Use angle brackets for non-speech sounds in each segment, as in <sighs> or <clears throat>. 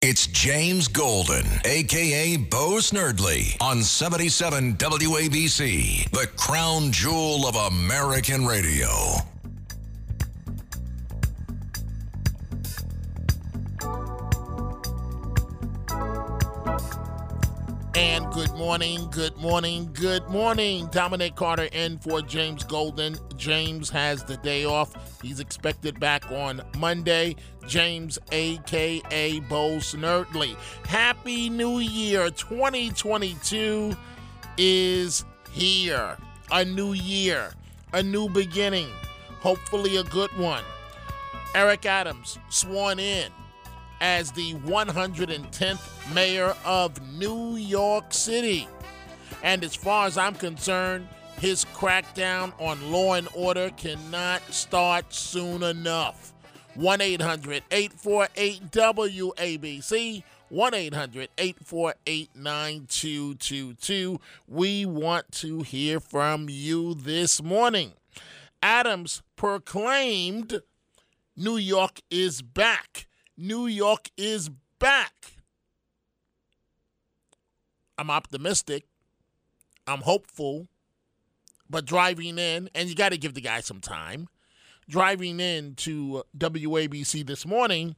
It's James Golden, aka Bo Snerdley, on 77 WABC, the crown jewel of American radio. And good morning, good morning, good morning. Dominic Carter in for James Golden. James has the day off. He's expected back on Monday. James, aka Bo Snerdley. Happy New Year 2022 is here. A new year, a new beginning, hopefully a good one. Eric Adams sworn in as the 110th mayor of New York City. And as far as I'm concerned, his crackdown on law and order cannot start soon enough. 1 800 848 WABC. 1 800 848 9222. We want to hear from you this morning. Adams proclaimed New York is back. New York is back. I'm optimistic. I'm hopeful. But driving in, and you got to give the guy some time, driving in to WABC this morning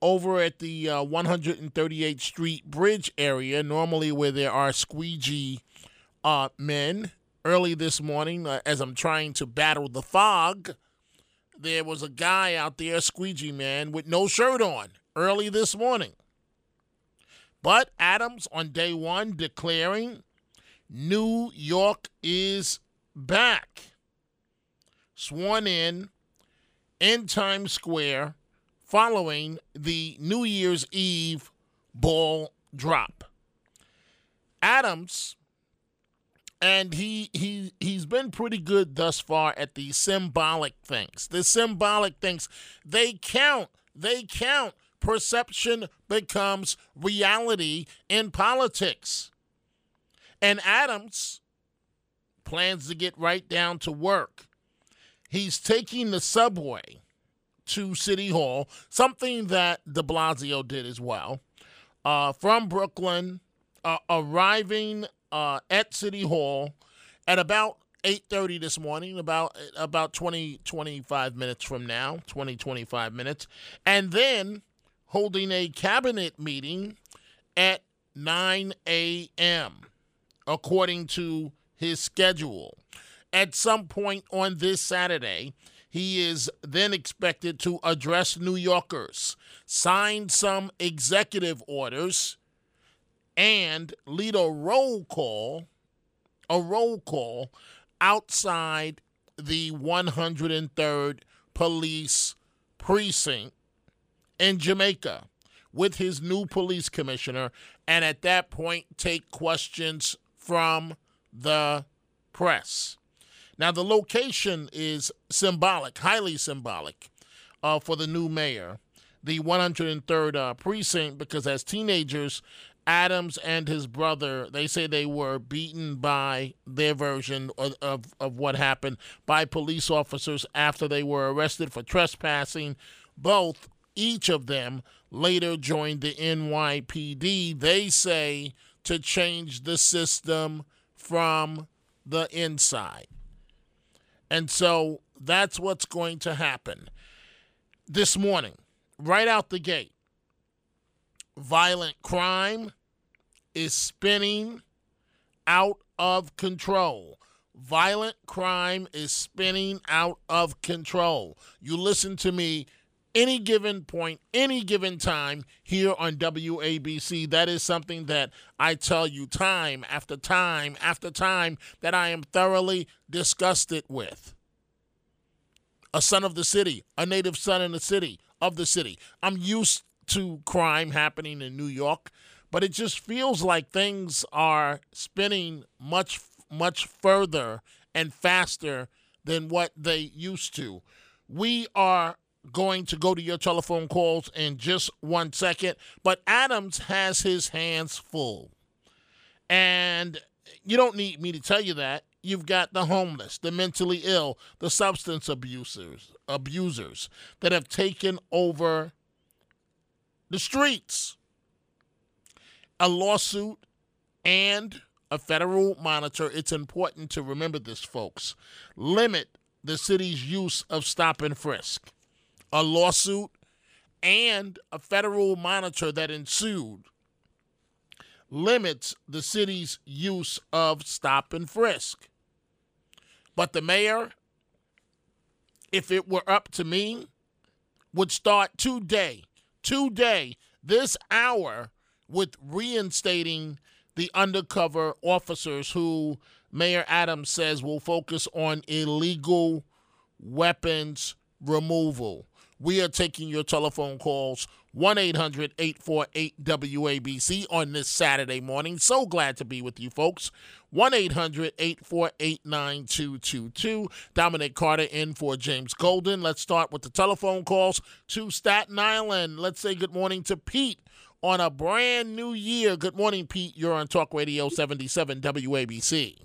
over at the uh, 138th Street Bridge area, normally where there are squeegee uh, men, early this morning uh, as I'm trying to battle the fog there was a guy out there, squeegee man, with no shirt on early this morning. But Adams on day one declaring New York is back. Sworn in in Times Square following the New Year's Eve ball drop. Adams and he he he's been pretty good thus far at the symbolic things. The symbolic things they count. They count. Perception becomes reality in politics. And Adams plans to get right down to work. He's taking the subway to City Hall, something that de Blasio did as well, uh, from Brooklyn, uh, arriving uh, at City Hall at about 8:30 this morning, about about 20 25 minutes from now, 20 25 minutes, and then holding a cabinet meeting at 9 a.m. according to his schedule. At some point on this Saturday, he is then expected to address New Yorkers, sign some executive orders and lead a roll call, a roll call outside the 103rd Police Precinct in Jamaica with his new police commissioner, and at that point, take questions from the press. Now, the location is symbolic, highly symbolic uh, for the new mayor, the 103rd uh, precinct, because as teenagers, Adams and his brother, they say they were beaten by their version of, of, of, what happened by police officers after they were arrested for trespassing. Both, each of them, later joined the NYPD. They say to change the system from the inside. And so that's what's going to happen. This morning, right out the gate, violent crime is spinning out of control. Violent crime is spinning out of control. You listen to me any given point, any given time here on WABC. That is something that I tell you time after time after time that I am thoroughly disgusted with. A son of the city, a native son in the city, of the city. I'm used to crime happening in New York, but it just feels like things are spinning much, much further and faster than what they used to. We are going to go to your telephone calls in just one second, but Adams has his hands full. And you don't need me to tell you that. You've got the homeless, the mentally ill, the substance abusers, abusers that have taken over the streets. A lawsuit and a federal monitor, it's important to remember this, folks. Limit the city's use of stop and frisk. A lawsuit and a federal monitor that ensued limits the city's use of stop and frisk. But the mayor, if it were up to me, would start today, today, this hour, with reinstating the undercover officers who Mayor Adams says will focus on illegal weapons removal. We are taking your telephone calls 1 800 848 WABC on this Saturday morning. So glad to be with you, folks. 1 800 848 9222. Dominic Carter in for James Golden. Let's start with the telephone calls to Staten Island. Let's say good morning to Pete on a brand new year. Good morning, Pete. You're on Talk Radio 77 WABC.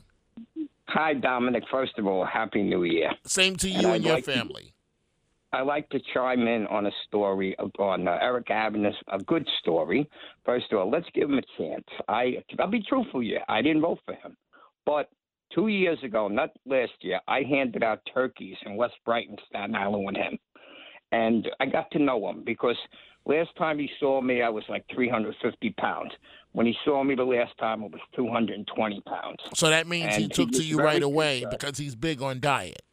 Hi, Dominic. First of all, Happy New Year. Same to you and, and your like family. I like to chime in on a story on uh, Eric Adams, a good story. First of all, let's give him a chance. I, I'll be truthful here. I didn't vote for him, but two years ago, not last year, I handed out turkeys in West Brighton, Staten Island with him, and I got to know him because last time he saw me, I was like 350 pounds. When he saw me the last time, it was 220 pounds. So that means and he took he to you right away because he's big on diet.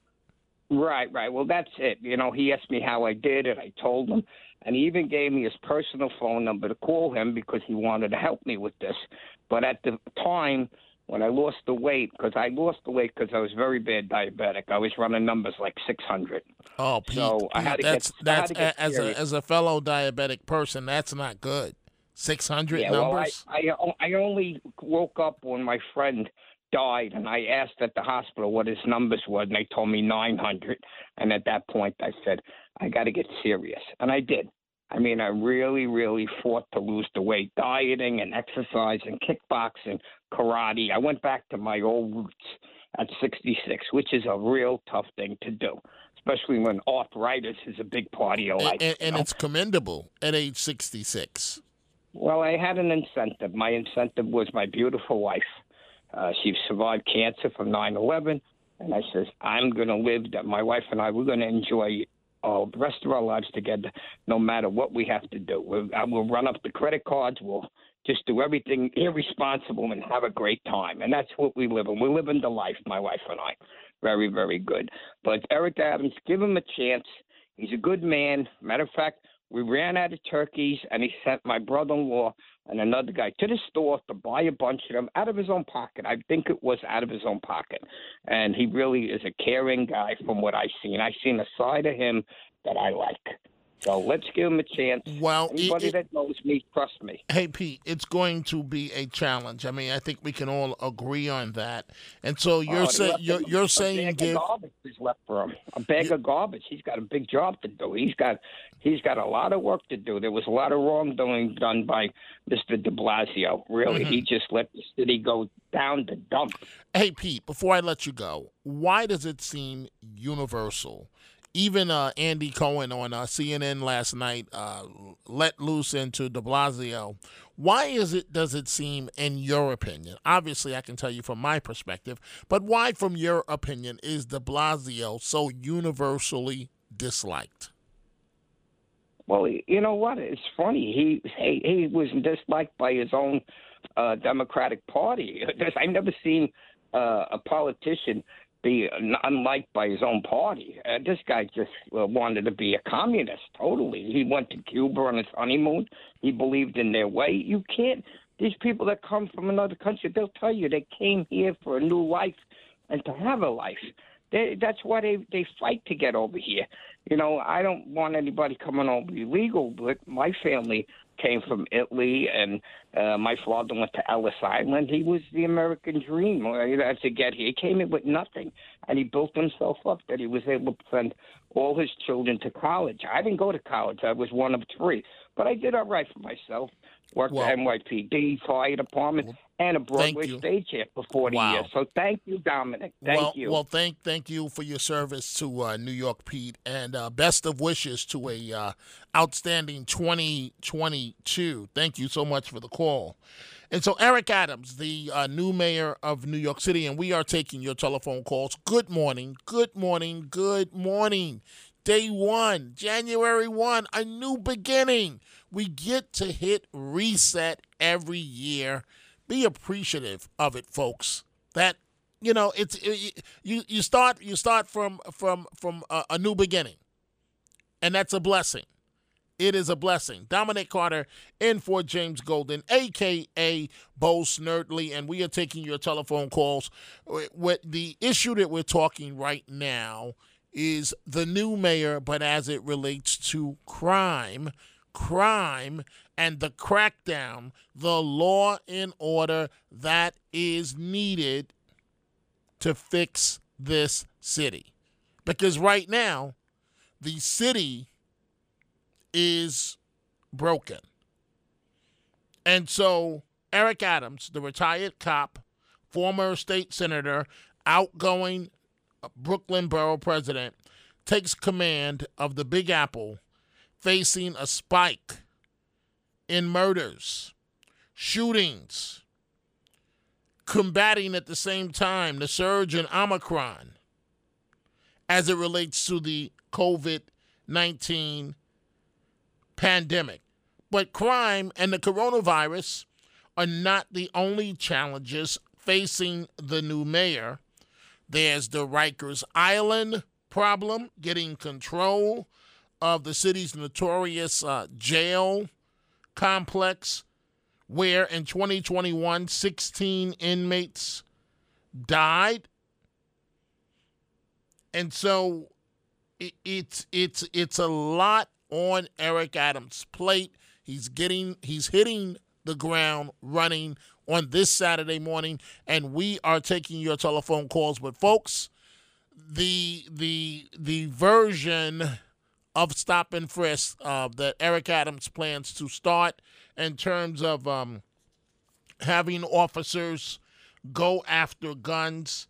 Right, right. Well, that's it. You know, he asked me how I did it. I told him, and he even gave me his personal phone number to call him because he wanted to help me with this. But at the time when I lost the weight, because I lost the weight because I was very bad diabetic, I was running numbers like 600. Oh, Pete, so I had to that's get, that's to as serious. a as a fellow diabetic person, that's not good. 600 yeah, numbers. Well, I, I I only woke up when my friend died, and I asked at the hospital what his numbers were, and they told me 900. And at that point, I said, I got to get serious. And I did. I mean, I really, really fought to lose the weight, dieting and exercising, kickboxing, karate. I went back to my old roots at 66, which is a real tough thing to do, especially when arthritis is a big part of your life. And, and it's commendable at age 66. Well, I had an incentive. My incentive was my beautiful wife. Uh, she survived cancer from 9 11. And I says, I'm going to live, that my wife and I, we're going to enjoy uh, the rest of our lives together, no matter what we have to do. We'll, I will run up the credit cards. We'll just do everything irresponsible and have a great time. And that's what we live in. We're living the life, my wife and I. Very, very good. But Eric Adams, give him a chance. He's a good man. Matter of fact, we ran out of turkeys, and he sent my brother-in-law and another guy to the store to buy a bunch of them out of his own pocket. I think it was out of his own pocket, and he really is a caring guy from what I've seen. I've seen a side of him that I like. So let's give him a chance. Well, anybody it, that knows me, trust me. Hey, Pete, it's going to be a challenge. I mean, I think we can all agree on that. And so you're saying you're, you're saying bag give of garbage is left for him. A bag you, of garbage. He's got a big job to do. He's got he's got a lot of work to do. There was a lot of wrongdoing done by Mr. De Blasio. Really, mm-hmm. he just let the city go down the dump. Hey, Pete, before I let you go, why does it seem universal? Even uh, Andy Cohen on uh, CNN last night uh, let loose into De Blasio. Why is it? Does it seem, in your opinion? Obviously, I can tell you from my perspective, but why, from your opinion, is De Blasio so universally disliked? Well, you know what? It's funny. He he, he was disliked by his own uh, Democratic Party. <laughs> I have never seen uh, a politician be unliked by his own party. Uh, this guy just uh, wanted to be a communist totally. He went to Cuba on his honeymoon. He believed in their way. You can't. These people that come from another country, they'll tell you they came here for a new life and to have a life. They, that's why they they fight to get over here. You know, I don't want anybody coming over illegal, but my family came from Italy, and uh, my father went to Ellis Island. He was the American dream uh, to get here. He came in with nothing, and he built himself up that he was able to send all his children to college. I didn't go to college. I was one of three, but I did all right for myself. Worked well, at NYPD, fire department, well, and a Broadway stage hit for 40 wow. years. So thank you, Dominic. Thank well, you. Well, thank thank you for your service to uh, New York, Pete, and uh, best of wishes to a uh, outstanding 2022. Thank you so much for the call. And so, Eric Adams, the uh, new mayor of New York City, and we are taking your telephone calls. Good morning, good morning, good morning. Day one, January 1, a new beginning. We get to hit reset every year. Be appreciative of it, folks. That you know, it's it, you you start you start from from from a, a new beginning, and that's a blessing. It is a blessing. Dominic Carter in for James Golden, aka Bo Snerdley, and we are taking your telephone calls. What the issue that we're talking right now is the new mayor, but as it relates to crime, crime and the crackdown, the law and order that is needed to fix this city. Because right now, the city is broken. And so, Eric Adams, the retired cop, former state senator, outgoing Brooklyn borough president, takes command of the Big Apple facing a spike in murders, shootings, combating at the same time the surge in Omicron as it relates to the COVID 19 pandemic. But crime and the coronavirus are not the only challenges facing the new mayor. There's the Rikers Island problem, getting control of the city's notorious uh, jail complex, where in 2021, 16 inmates died. And so it, it's it's it's a lot on Eric Adams' plate. He's getting he's hitting the ground running on this Saturday morning, and we are taking your telephone calls. But folks, the the the version of stop and frisk uh, that Eric Adams plans to start in terms of um, having officers go after guns.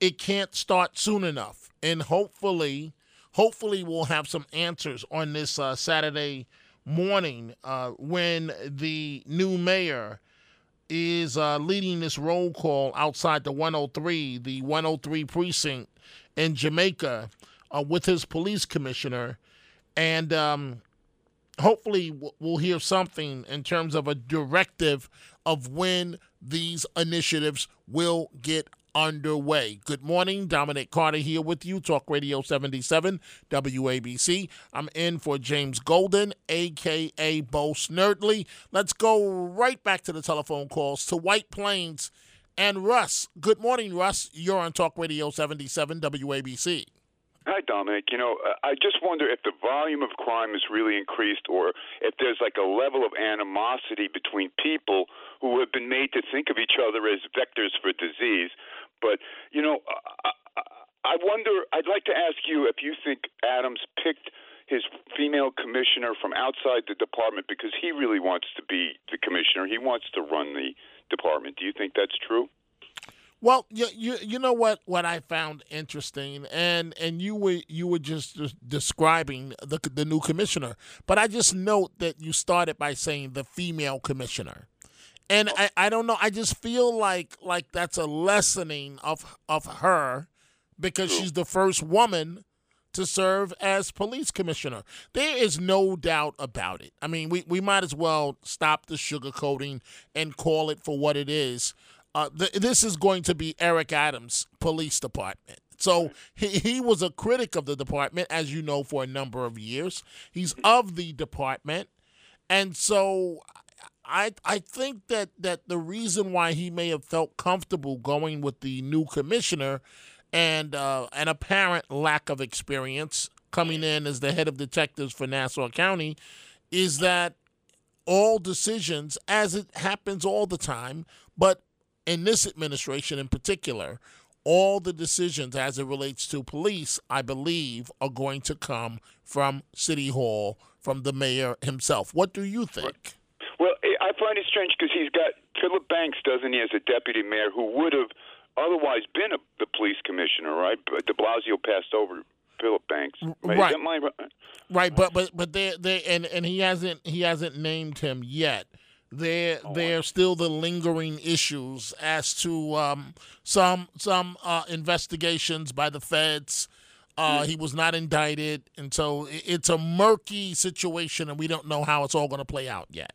It can't start soon enough, and hopefully, hopefully we'll have some answers on this uh, Saturday morning uh, when the new mayor is uh, leading this roll call outside the 103, the 103 precinct in Jamaica, uh, with his police commissioner and um, hopefully we'll hear something in terms of a directive of when these initiatives will get underway. Good morning, Dominic Carter here with you, Talk Radio 77, WABC. I'm in for James Golden, aka Bo Snerdley. Let's go right back to the telephone calls to White Plains and Russ. Good morning, Russ. You're on Talk Radio 77, WABC. Hi, Dominic. You know, uh, I just wonder if the volume of crime has really increased or if there's like a level of animosity between people who have been made to think of each other as vectors for disease. But, you know, I, I wonder, I'd like to ask you if you think Adams picked his female commissioner from outside the department because he really wants to be the commissioner. He wants to run the department. Do you think that's true? Well, you, you you know what what I found interesting, and and you were you were just describing the the new commissioner, but I just note that you started by saying the female commissioner, and I, I don't know I just feel like like that's a lessening of of her because she's the first woman to serve as police commissioner. There is no doubt about it. I mean, we, we might as well stop the sugarcoating and call it for what it is. Uh, th- this is going to be Eric Adams' police department. So he, he was a critic of the department, as you know, for a number of years. He's of the department. And so I I think that, that the reason why he may have felt comfortable going with the new commissioner and uh, an apparent lack of experience coming in as the head of detectives for Nassau County is that all decisions, as it happens all the time, but in this administration in particular, all the decisions as it relates to police, I believe, are going to come from City Hall, from the mayor himself. What do you think? Well, I find it strange because he's got Philip Banks, doesn't he, as a deputy mayor who would have otherwise been a, the police commissioner, right? But De Blasio passed over Philip Banks. Right. My, right, but but but they they and and he hasn't he hasn't named him yet. There oh, there are still the lingering issues as to um, some some uh, investigations by the feds. Uh, mm. He was not indicted, and so it's a murky situation, and we don't know how it's all going to play out yet.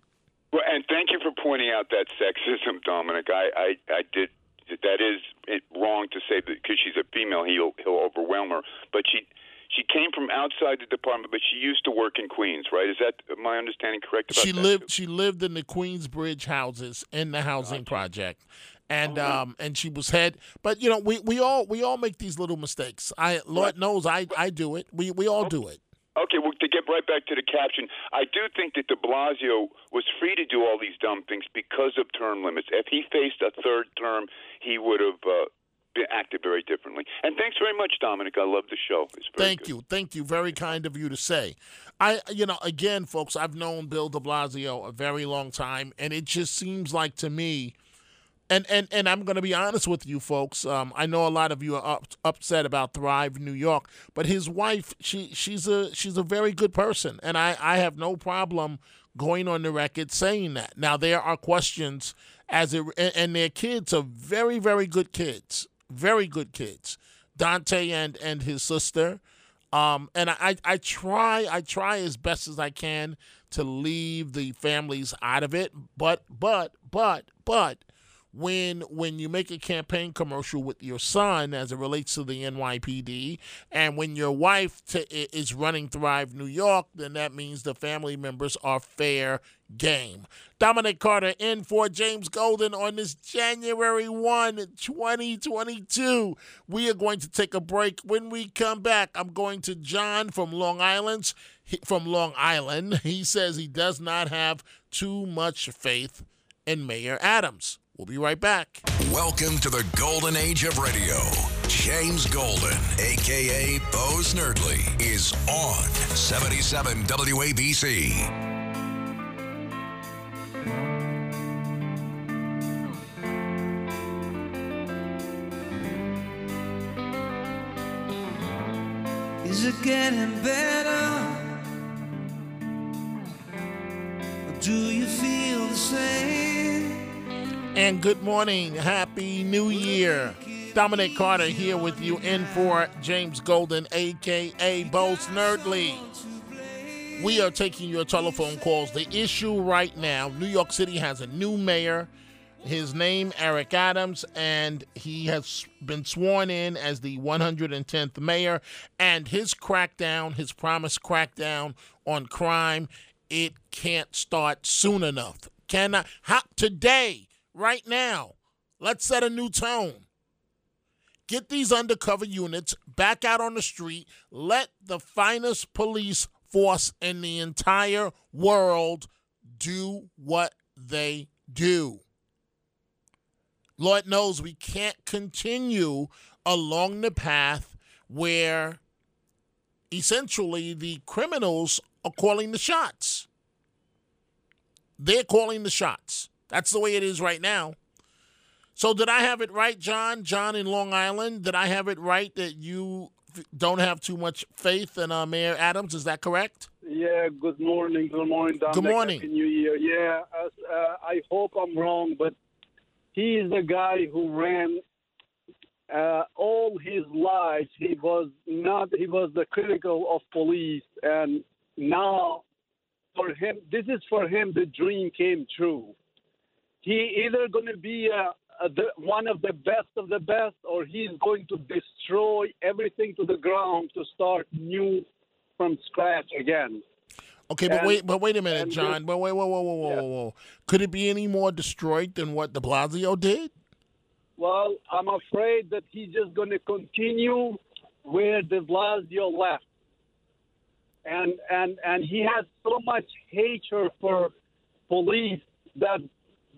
Well, and thank you for pointing out that sexism, Dominic. I, I, I did. That is wrong to say that because she's a female, he'll he'll overwhelm her. But she she came from outside the department, but she used to work in Queens, right? Is that my understanding correct? she that? lived she lived in the Queensbridge houses in the housing gotcha. project, and oh, um and she was head. But you know we, we all we all make these little mistakes. I Lord knows I I do it. We we all do it. Okay, well, to get right back to the caption, I do think that de Blasio was free to do all these dumb things because of term limits. If he faced a third term, he would have uh, acted very differently. And thanks very much, Dominic. I love the show. Thank good. you. Thank you. Very kind of you to say. I, you know, again, folks, I've known Bill de Blasio a very long time, and it just seems like to me – and and and I'm going to be honest with you folks. Um, I know a lot of you are up, upset about Thrive New York, but his wife, she she's a she's a very good person, and I I have no problem going on the record saying that. Now there are questions as it and their kids are very very good kids, very good kids. Dante and and his sister. Um, and I, I try I try as best as I can to leave the families out of it, but but but but when when you make a campaign commercial with your son as it relates to the NYPD, and when your wife t- is running Thrive New York, then that means the family members are fair game. Dominic Carter in for James Golden on this January 1, 2022. We are going to take a break. When we come back, I'm going to John from Long Island. From Long Island, he says he does not have too much faith in Mayor Adams. We'll be right back. Welcome to the golden age of radio. James Golden, aka Bo Snerdley, is on 77 WABC. Is it getting better? Or do you feel the same? And good morning. Happy New Year. Dominic Carter here with you in for James Golden, aka Bo Snerdley. We are taking your telephone calls. The issue right now New York City has a new mayor. His name, Eric Adams, and he has been sworn in as the 110th mayor. And his crackdown, his promised crackdown on crime, it can't start soon enough. Cannot. How, today, right now. Let's set a new tone. Get these undercover units back out on the street. Let the finest police force in the entire world do what they do. Lord knows we can't continue along the path where essentially the criminals are calling the shots. They're calling the shots. That's the way it is right now. So did I have it right, John? John in Long Island, did I have it right that you don't have too much faith in uh, Mayor Adams? Is that correct? Yeah. Good morning. Good morning, Dominic. Good morning. Happy New Year. Yeah. Uh, I hope I'm wrong, but he is the guy who ran uh, all his life. He was not. He was the critical of police, and now for him, this is for him. The dream came true he either going to be uh, uh, the, one of the best of the best, or he's going to destroy everything to the ground to start new from scratch again. Okay, but and, wait, but wait a minute, John. But wait, whoa, whoa, whoa, whoa, yeah. whoa, Could it be any more destroyed than what De Blasio did? Well, I'm afraid that he's just going to continue where De Blasio left, and and and he has so much hatred for police that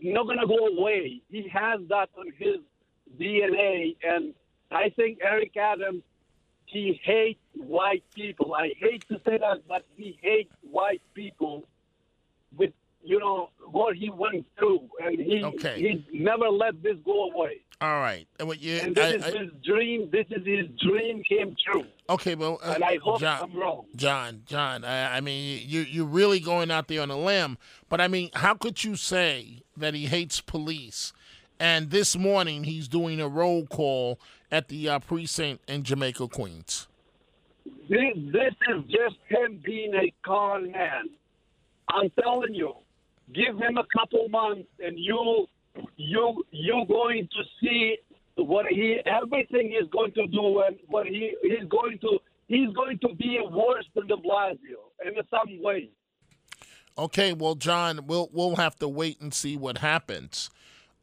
not going to go away. He has that on his DNA, and I think Eric Adams he hates white people. I hate to say that, but he hates white people with you know what he went through, and he Okay. he never let this go away. All right. And what you, And this I- is I- his dream. This is his dream came true. okay, well, uh, And I hope John, I'm wrong. John, John. I, I mean, you you're really going out there on a limb. But I mean, how could you say that he hates police? And this morning he's doing a roll call at the uh, precinct in Jamaica, Queens. This, this is just him being a con man. I'm telling you, give him a couple months, and you, you, you're going to see what he, everything he's going to do, and what he, he's going to, he's going to be worse than De Blasio in some way. Okay, well, John, we'll we'll have to wait and see what happens.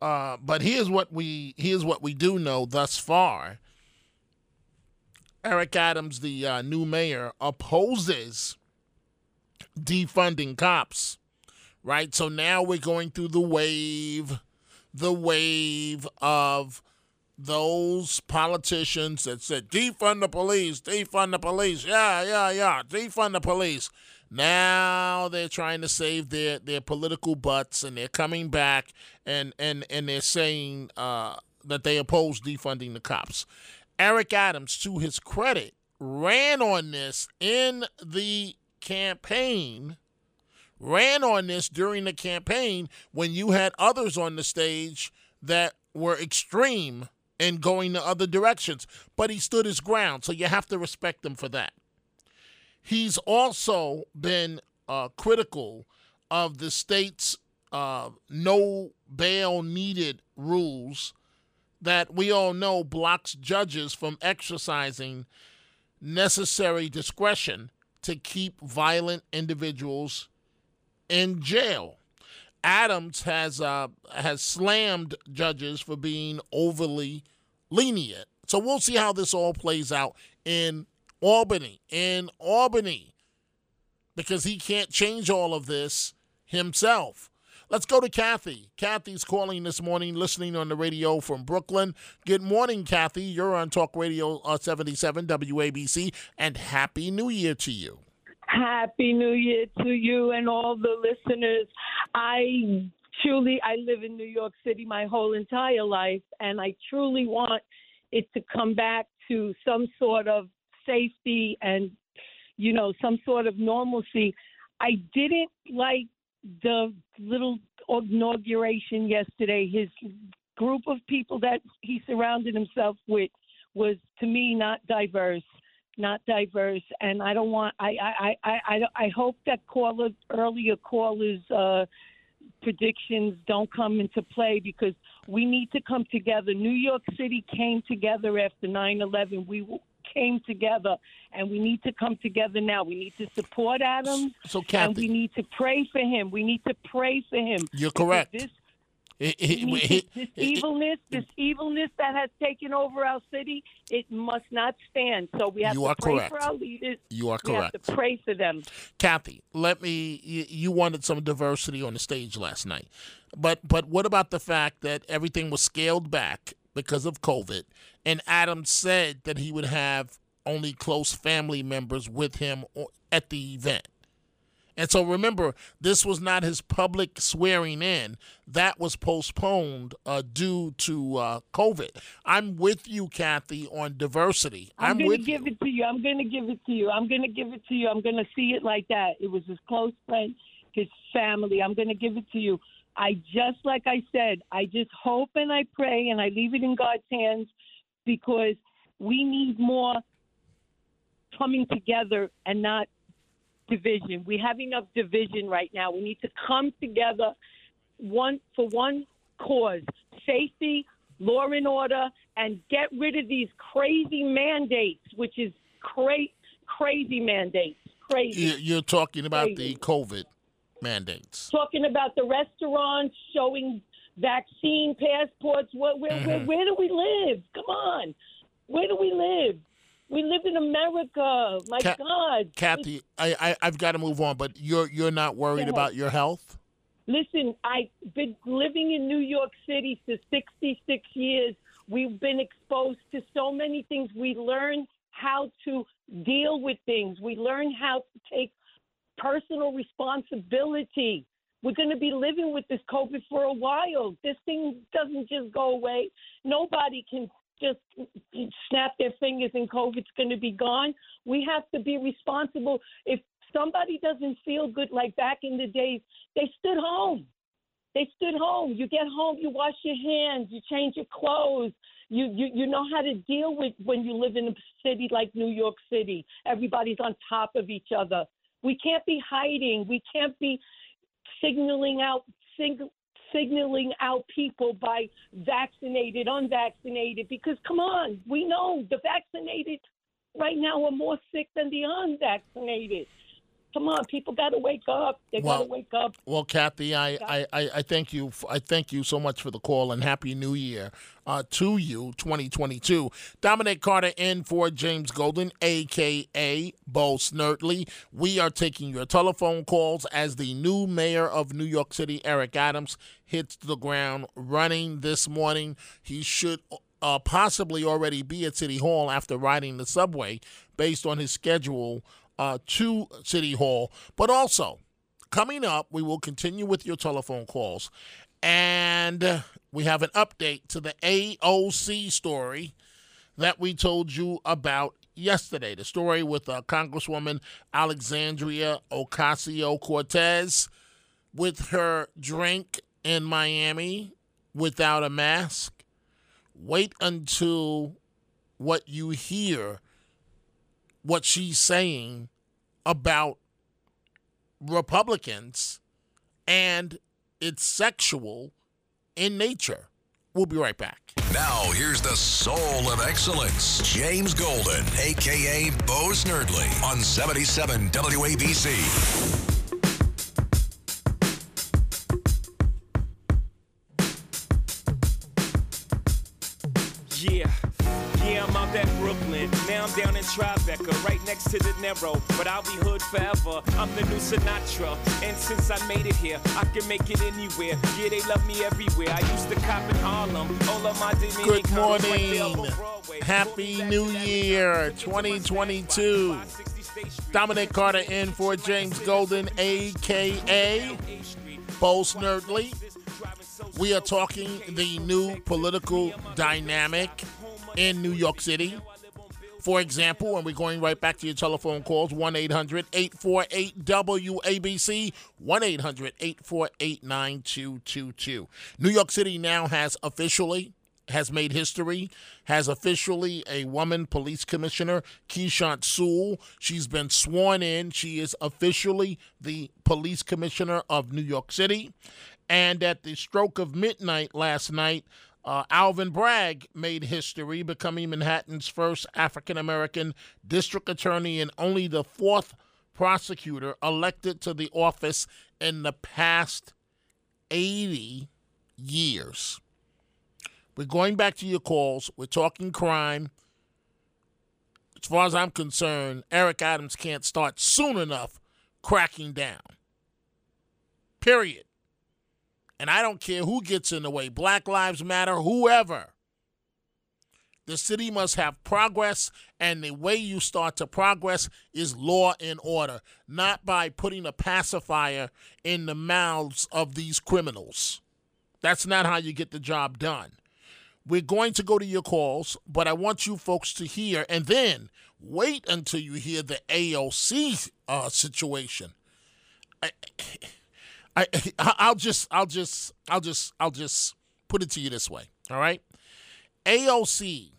Uh, but here's what we here's what we do know thus far. Eric Adams, the uh, new mayor, opposes defunding cops. Right, so now we're going through the wave, the wave of those politicians that said defund the police, defund the police, yeah, yeah, yeah, defund the police. Now they're trying to save their, their political butts, and they're coming back and and and they're saying uh, that they oppose defunding the cops. Eric Adams, to his credit, ran on this in the campaign ran on this during the campaign when you had others on the stage that were extreme in going the other directions. But he stood his ground, so you have to respect him for that. He's also been uh, critical of the state's uh, no bail needed rules that we all know blocks judges from exercising necessary discretion to keep violent individuals in jail. Adams has uh, has slammed judges for being overly lenient. So we'll see how this all plays out in Albany. In Albany, because he can't change all of this himself. Let's go to Kathy. Kathy's calling this morning, listening on the radio from Brooklyn. Good morning, Kathy. You're on Talk Radio uh, 77 WABC, and Happy New Year to you. Happy New Year to you and all the listeners. I truly, I live in New York City my whole entire life, and I truly want it to come back to some sort of safety and, you know, some sort of normalcy. I didn't like the little inauguration yesterday. His group of people that he surrounded himself with was, to me, not diverse not diverse, and I don't want. I I I I, I hope that caller earlier callers. Uh, predictions don't come into play because we need to come together. New York City came together after 9/11. We w- came together, and we need to come together now. We need to support Adams, So, and we need to pray for him. We need to pray for him. You're correct. This he- to- this evilness, this evilness that has taken over our city, it must not stand. So we have You to are pray correct. for our leaders. You are We have to pray for them. Kathy, let me. You, you wanted some diversity on the stage last night, but but what about the fact that everything was scaled back because of COVID, and Adam said that he would have only close family members with him at the event. And so remember, this was not his public swearing in. That was postponed uh, due to uh, COVID. I'm with you, Kathy, on diversity. I'm, I'm going to give you. it to you. I'm going to give it to you. I'm going to give it to you. I'm going to see it like that. It was his close friend, his family. I'm going to give it to you. I just, like I said, I just hope and I pray and I leave it in God's hands because we need more coming together and not division. We have enough division right now. We need to come together one for one cause: safety, law and order, and get rid of these crazy mandates, which is cra- crazy mandates. Crazy. You- You're talking about Crazy. the COVID mandates. Talking about the restaurants showing vaccine passports. Where, where, Mm-hmm. where, where do we live? Come on. Where do we live? We live in America. My Ca- God. Kathy, I, I I've got to move on, but you're you're not worried about your health. Listen, I've been living in New York City for 66 years. We've been exposed to so many things. We learn how to deal with things. We learn how to take personal responsibility. We're going to be living with this COVID for a while. This thing doesn't just go away. Nobody can just snap their fingers and COVID's going to be gone. We have to be responsible. If somebody doesn't feel good, like back in the days, they stood home. They stood home. You get home, you wash your hands, you change your clothes. You, you you know how to deal with when you live in a city like New York City. Everybody's on top of each other. We can't be hiding. We can't be signaling out sig- signaling out people by vaccinated, unvaccinated. Because come on, we know the vaccinated right now are more sick than the unvaccinated. Come on, people got to wake up. They got to wake up. Well, Kathy, I, I, I, thank you. I thank you so much for the call and happy New Year uh, to you, 2022. Dominic Carter in for James Golden, aka Bo Snerdley. We are taking your telephone calls as the new mayor of New York City, Eric Adams, hits the ground running this morning. He should. Uh, possibly already be at City Hall after riding the subway based on his schedule uh, to City Hall. But also, Coming up, we will continue with your telephone calls. And we have an update to the AOC story that we told you about yesterday. The story with uh, Congresswoman Alexandria Ocasio Cortez with her drink in Miami without a mask. Wait until what you hear, what she's saying about Republicans and it's sexual in nature. We'll be right back. Now, here's the soul of excellence, James Golden, a.k.a. Bo Snerdley, on 77 WABC. I'm down in Tribeca, right next to De Niro. But I'll be hood forever. I'm the new Sinatra. And since I made it here, I can make it anywhere. Yeah, they love me everywhere. I used to cop in Harlem. All of my Good Dominican was right there morning. Happy New Year 2022. Dominic Carter in for James Golden, aka Bo Snerdley. We are talking the new political dynamic in New York City. For example, and we're going right back to your telephone calls 1 800 848 WABC, 1 800 848 9222. New York City now has officially has made history, has officially a woman police commissioner, Keechant Sewell. She's been sworn in. She is officially the police commissioner of New York City. And at the stroke of midnight last night, uh, Alvin Bragg made history, becoming Manhattan's first African American district attorney and only the fourth prosecutor elected to the office in the past 80 years. We're going back to your calls. We're talking crime. As far as I'm concerned, Eric Adams can't start soon enough cracking down. Period. And I don't care who gets in the way Black Lives Matter, whoever. The city must have progress, and the way you start to progress is law and order, not by putting a pacifier in the mouths of these criminals. That's not how you get the job done. We're going to go to your calls, but I want you folks to hear, and then wait until you hear the AOC uh, situation. I, <laughs> I, I'll just, I'll just, I'll just, I'll just put it to you this way. All right, AOC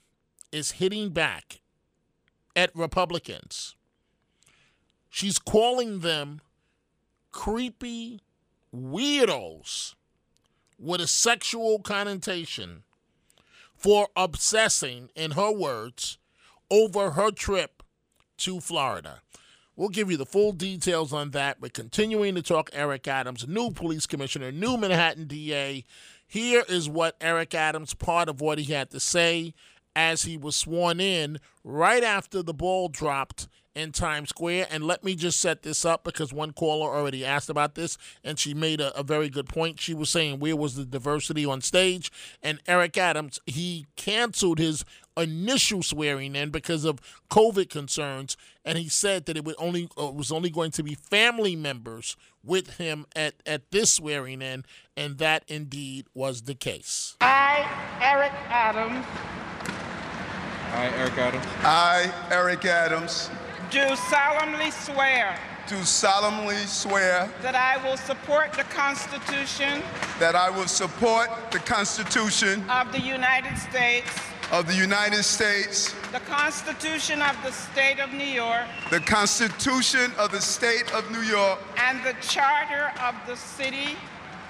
is hitting back at Republicans. She's calling them creepy weirdos with a sexual connotation for obsessing, in her words, over her trip to Florida. We'll give you the full details on that. We're continuing to talk Eric Adams, new police commissioner, new Manhattan DA. Here is what Eric Adams, part of what he had to say as he was sworn in right after the ball dropped in Times Square. And let me just set this up because one caller already asked about this, and she made a, a, very good point. She was saying, Where was the diversity on stage? And Eric Adams, he canceled his initial swearing in because of COVID concerns, and he said that it would only uh, was only going to be family members with him at, at this swearing in, and that indeed was the case. I, Eric Adams. I, Eric Adams. I, Eric Adams. Do solemnly swear. Do solemnly swear. That I will support the Constitution. That I will support the Constitution. Of the United States. Of the United States. The Constitution of the State of New York. The Constitution of the State of New York. And the Charter of the City.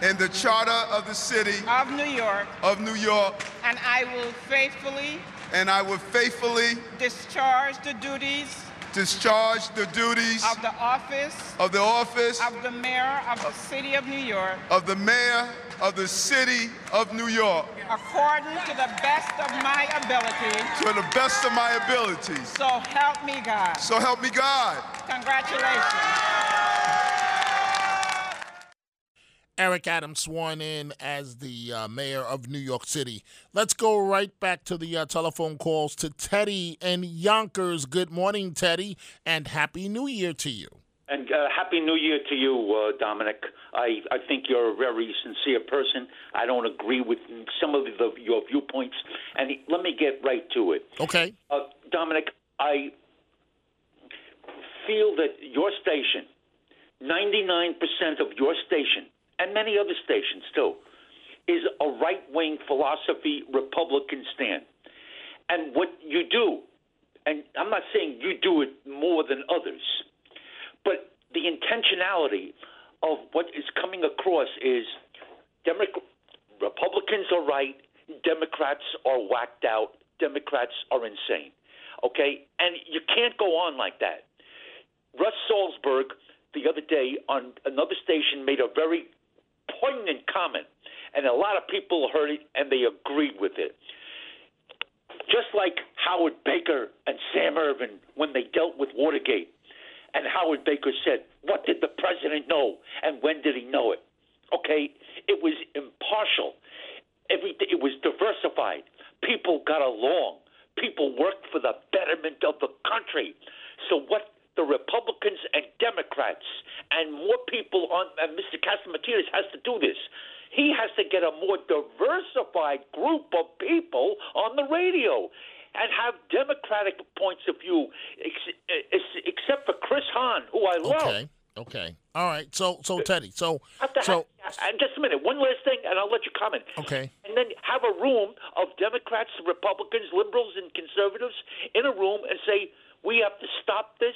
And the Charter of the City. Of New York. Of New York. And I will faithfully. And I will faithfully. Discharge the duties discharge the duties of the office of the office of the mayor of the city of New York of the mayor of the city of New York according to the best of my ability to the best of my abilities so help me God so help me God congratulations Eric Adams sworn in as the uh, mayor of New York City. Let's go right back to the uh, telephone calls to Teddy and Yonkers. Good morning, Teddy, and Happy New Year to you. And uh, Happy New Year to you, uh, Dominic. I, I think you're a very sincere person. I don't agree with some of the, your viewpoints. And let me get right to it. Okay. Uh, Dominic, I feel that your station, 99% of your station, and many other stations too, is a right wing philosophy Republican stand. And what you do, and I'm not saying you do it more than others, but the intentionality of what is coming across is Demo- Republicans are right, Democrats are whacked out, Democrats are insane. Okay? And you can't go on like that. Russ Salzberg the other day on another station made a very poignant comment, and a lot of people heard it and they agreed with it. Just like Howard Baker and Sam Ervin when they dealt with Watergate, and Howard Baker said, What did the president know, and when did he know it? Okay, it was impartial. Everything, it was diversified. People got along. People worked for the betterment of the country. So what the Republicans and Democrats and more people on and Mr. Catsimatidis has to do this. He has to get a more diversified group of people on the radio and have democratic points of view, eh, except for Chris Hahn, who I love. Okay. Okay. All right. So, so uh, Teddy. So, so. And just a minute. One last thing, and I'll let you comment. Okay. And then have a room of Democrats, Republicans, liberals, and conservatives in a room and say, we have to stop this.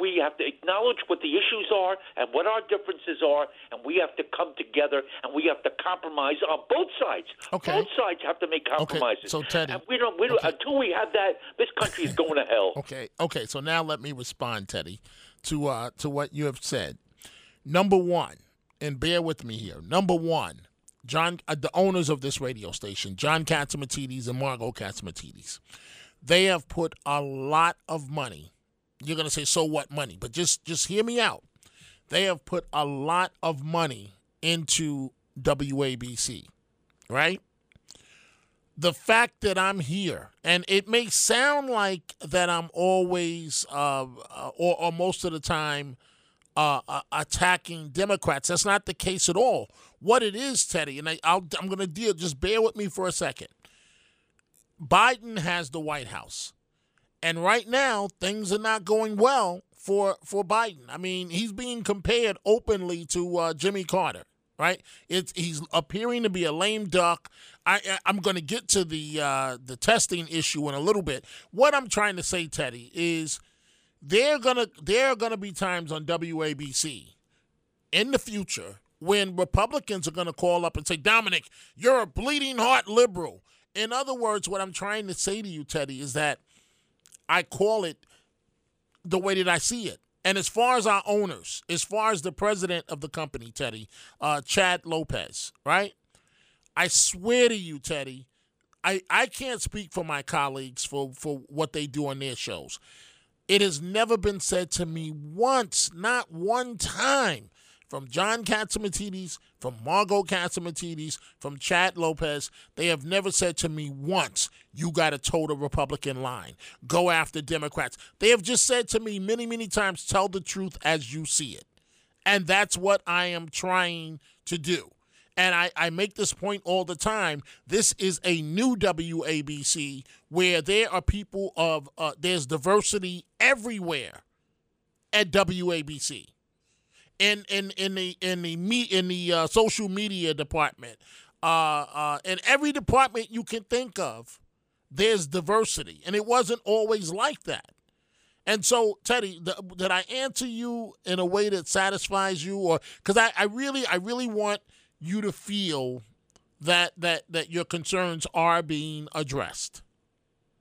We have to acknowledge what the issues are and what our differences are, and we have to come together and we have to compromise on both sides. Okay. Both sides have to make compromises. Okay. So Teddy, and we don't. We don't okay. until we have that. This country is going to hell. <laughs> Okay. Okay. So now let me respond, Teddy, to uh, to what you have said. Number one, and bear with me here. Number one, John, uh, the owners of this radio station, John Catsimatidis and Margot Catsimatidis, they have put a lot of money you're going to say so what money? But just just hear me out. They have put a lot of money into WABC right? The fact that I'm here and it may sound like that I'm always uh, or, or, most of the time uh, uh, attacking Democrats. That's not the case at all. What it is Teddy and I, i am going to deal just bear with me for a second. Biden has the White House and right now, things are not going well for for Biden. I mean, he's being compared openly to uh, Jimmy Carter. Right? It's he's appearing to be a lame duck. I I'm going to get to the uh, the testing issue in a little bit. What I'm trying to say, Teddy, is there gonna there are gonna be times on WABC in the future when Republicans are going to call up and say, Dominic, you're a bleeding heart liberal. In other words, what I'm trying to say to you, Teddy, is that I call it the way that I see it. And as far as our owners, as far as the president of the company, Teddy, uh, Chad Lopez, right? I swear to you, Teddy, I, I can't speak for my colleagues for, for what they do on their shows. It has never been said to me once, not one time, from John Catsimatidis, from Margot Catsimatidis, from Chad Lopez. They have never said to me once, you got to toe the Republican line. Go after Democrats. They have just said to me many, many times, tell the truth as you see it. And that's what I am trying to do. And I, I make this point all the time. This is a new WABC where there are people of, uh, there's diversity everywhere at WABC in in in the in the me in the uh, social media department, uh, uh, in every department you can think of, there's diversity, and it wasn't always like that. And so, Teddy, the, did I answer you in a way that satisfies you, or because I, I really I really want you to feel that that that your concerns are being addressed.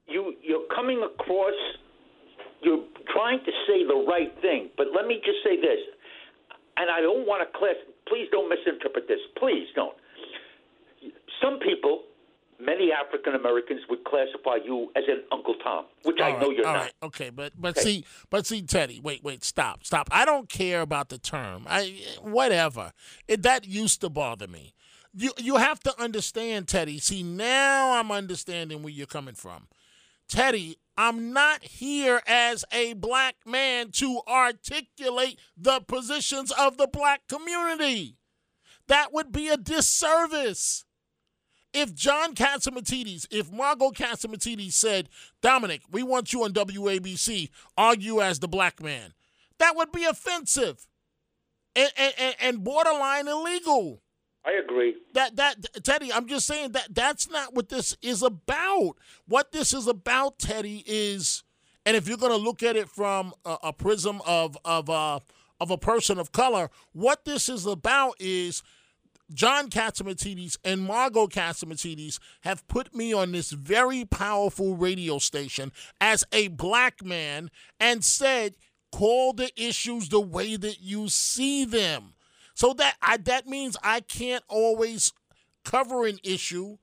You you're coming across. You're trying to say the right thing, but let me just say this and I don't want to class. Please don't misinterpret this. Please don't. Some people, many African Americans, would classify you as an Uncle Tom, which all I right, know you're all not. right, okay, but but Okay. see, but see, Teddy, wait, wait, stop, stop. I don't care about the term. I whatever. It, that used to bother me. You you have to understand, Teddy. See, now I'm understanding where you're coming from. Teddy, I'm not here as a black man to articulate the positions of the black community. That would be a disservice. If John Catsimatidis, if Margot Catsimatidis said, Dominic, we want you on WABC, argue as the black man, that would be offensive and, and, and borderline illegal. I agree. That that Teddy, I'm just saying that that's not what this is about. What this is about, Teddy, is, and if you're going to look at it from a, a prism of of uh, of a person of color, what this is about is John Catsimatidis and Margot Catsimatidis have put me on this very powerful radio station as a black man and said, call the issues the way that you see them. So that I, that means I can't always cover an issue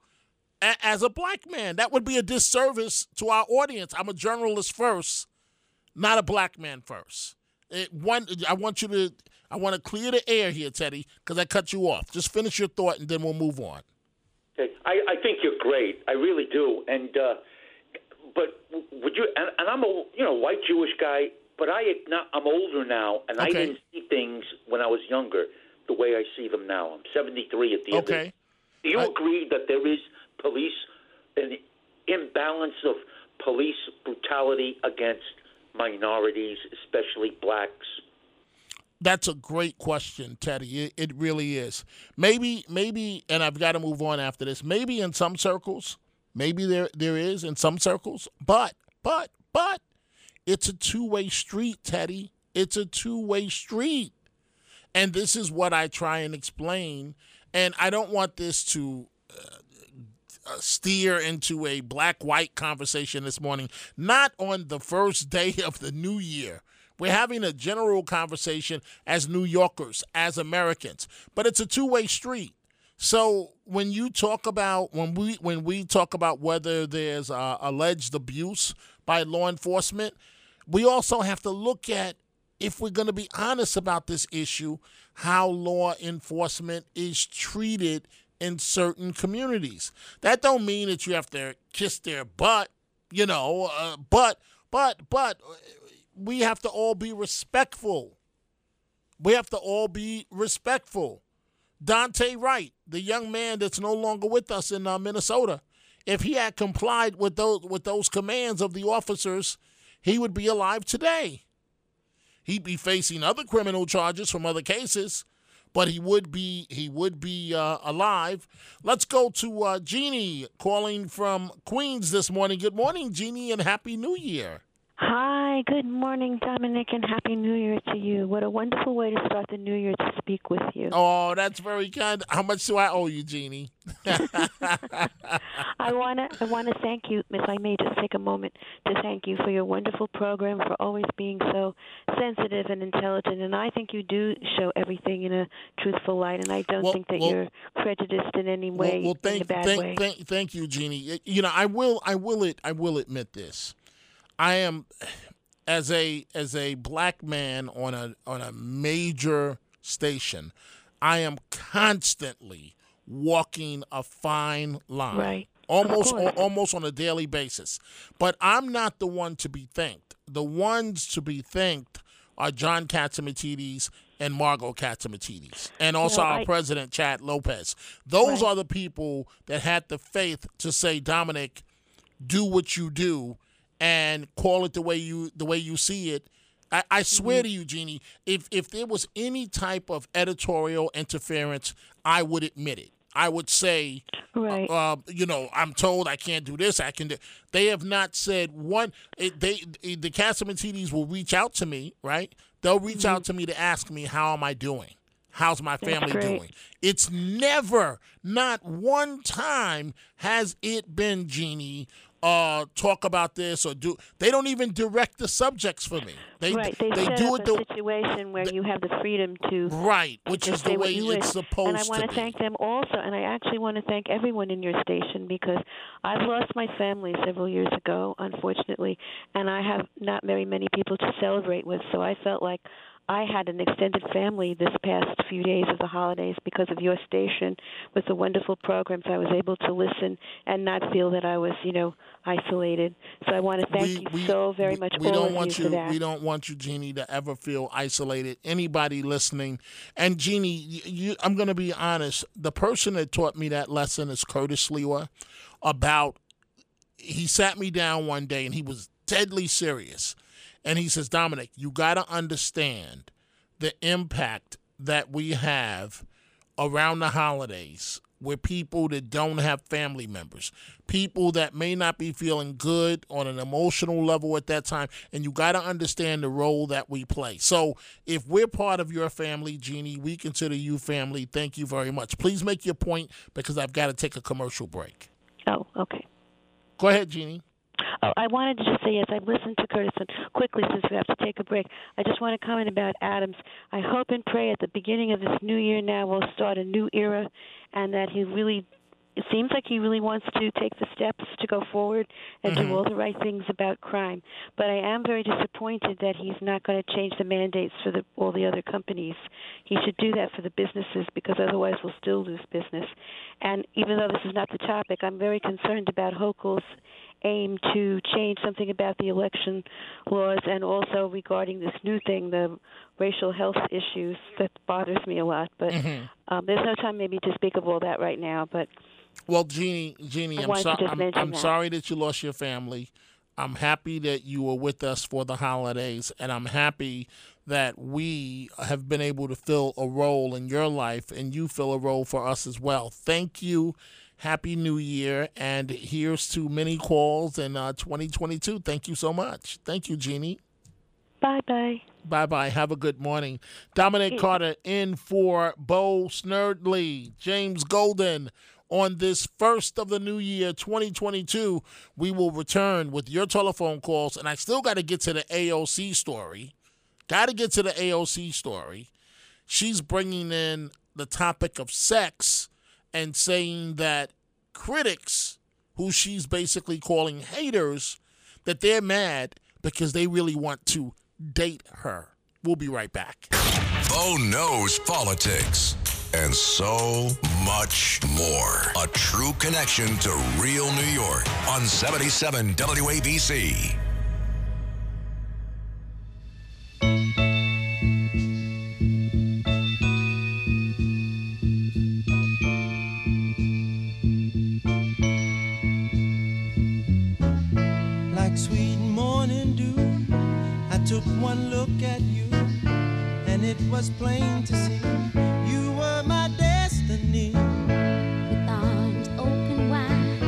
a- as a black man. That would be a disservice to our audience. I'm a journalist first, not a black man first. It, one, I want you to, I want to clear the air here, Teddy, because I cut you off. Just finish your thought, and then we'll move on. Okay. I, I think you're great. I really do. And uh, but would you? And, and I'm a you know white Jewish guy, but I not, I'm older now, and I didn't see things when I was younger the way I see them now. I'm 73 at the end. Okay. Do you agree that there is police an imbalance of police brutality against minorities, especially blacks? That's a great question, Teddy. It, it really is. Maybe, maybe, and I've got to move on after this. Maybe in some circles, maybe there there is in some circles, but, but, but, it's a two way street, Teddy. It's a two way street, and this is what I try and explain. And I don't want this to uh, steer into a black white conversation this morning, not on the first day <laughs> of the new year. We're having a general conversation as New Yorkers, as Americans, but it's a two way street. So when you talk about when we when we talk about whether there's uh, alleged abuse by law enforcement, we also have to look at if we're going to be honest about this issue, how law enforcement is treated in certain communities. That don't mean that you have to kiss their butt, you know, uh, but but but uh, we have to all be respectful. We have to all be respectful. Daunte Wright, the young man that's no longer with us in uh, Minnesota, if he had complied with those with those commands of the officers, he would be alive today. He'd be facing other criminal charges from other cases, but he would be he would be uh, alive. Let's go to uh, Jeannie calling from Queens this morning. Good morning, Jeannie, and happy New Year. Hi, Hi, good morning, Dominic, and Happy New Year to you. What a wonderful way to start the new year to speak with you. Oh, that's very kind. How much do I owe you, Jeannie? <laughs> I wanna I wanna thank you, if I may just take a moment to thank you for your wonderful program, for always being so sensitive and intelligent. And I think you do show everything in a truthful light. And I don't Well- think that well- you're prejudiced in any way, well, well, thank, in a bad thank, thank, thank you, Jeannie. You know, I will, I will, it, I will admit this. I am, as a as a black man on a on a major station, I am constantly walking a fine line, Right. Almost, Of almost on a daily basis. But I'm not the one to be thanked. The ones to be thanked are John Catsimatidis and Margot Catsimatidis, and also No, our I- president Chad Lopez. Those Right. are the people that had the faith to say, Dominic, do what you do and call it the way you the way you see it. I, I swear Mm-hmm. to you, Jeannie, if if there was any type of editorial interference, I would admit it. I would say, right. uh, you know, I'm told I can't do this. I can do. They have not said one. It, they the Catsimatidis will reach out to me, right? They'll reach out to me to ask me how am I doing. How's my Mm-hmm. Family doing? It's never, not one time has it been, Jeannie, uh, talk about this or do. They don't even direct the subjects for me. They right, they, they set do up it a the situation where you have the freedom to right, which is the way it's wish. supposed And I want to to thank them also, and I actually want to thank everyone in your station because I've lost my family several years ago, unfortunately, and I have not very many people to celebrate with. So I felt like I had an extended family this past few days of the holidays because of your station with the wonderful programs. I was able to listen and not feel that I was, you know, isolated. So I want to thank We- you we- so very we- much, We don't want you, you. for that. We don't want you, Jeannie, to ever feel isolated. Anybody listening, and Jeannie, you, you, I'm going to be honest. The person that taught me that lesson is Curtis Sliwa. About, he sat me down one day and he was deadly serious, and he says, Dominic, you got to understand the impact that we have around the holidays with people that don't have family members, people that may not be feeling good on an emotional level at that time, and you got to understand the role that we play. So, if we're part of your family, Jeannie, we consider you family. Thank you very much. Please make your point because I've got to take a commercial break. Oh, okay. Go ahead, Jeannie. Oh, I wanted to just say yes. I've listened to Curtis, and quickly since we have to take a break, I just want to comment about Adams. I hope and pray at the beginning of this new year now we'll start a new era, and that he really. It seems like he really wants to take the steps to go forward and Mhm. do all the right things about crime. But I am very disappointed that he's not going to change the mandates for the, all the other companies. He should do that for the businesses because otherwise we'll still lose business. And even though this is not the topic, I'm very concerned about Hochul's aim to change something about the election laws and also regarding this new thing, the racial health issues that bothers me a lot. But Mhm. um, there's no time maybe to speak of all that right now. But Well, Jeannie, Jeannie, I I'm, so- I'm, I'm that. sorry that you lost your family. I'm happy that you were with us for the holidays, and I'm happy that we have been able to fill a role in your life, and you fill a role for us as well. Thank you. Happy New Year, and here's to many calls in uh, 2022. Thank you so much. Thank you, Jeannie. bye bye. Bye bye. Have a good morning. Dominic Carter in for Bo Snerdley, James Golden. On this first of the new year, 2022, we will return with your telephone calls. And I still got to get to the AOC story. Got to get to the AOC story. She's bringing in the topic of sex and saying that critics, who she's basically calling haters, that they're mad because they really want to date her. We'll be right back. Bo knows politics and so much more. A true connection to real New York on 77 WABC. Was plain to see you were my destiny. With arms open wide,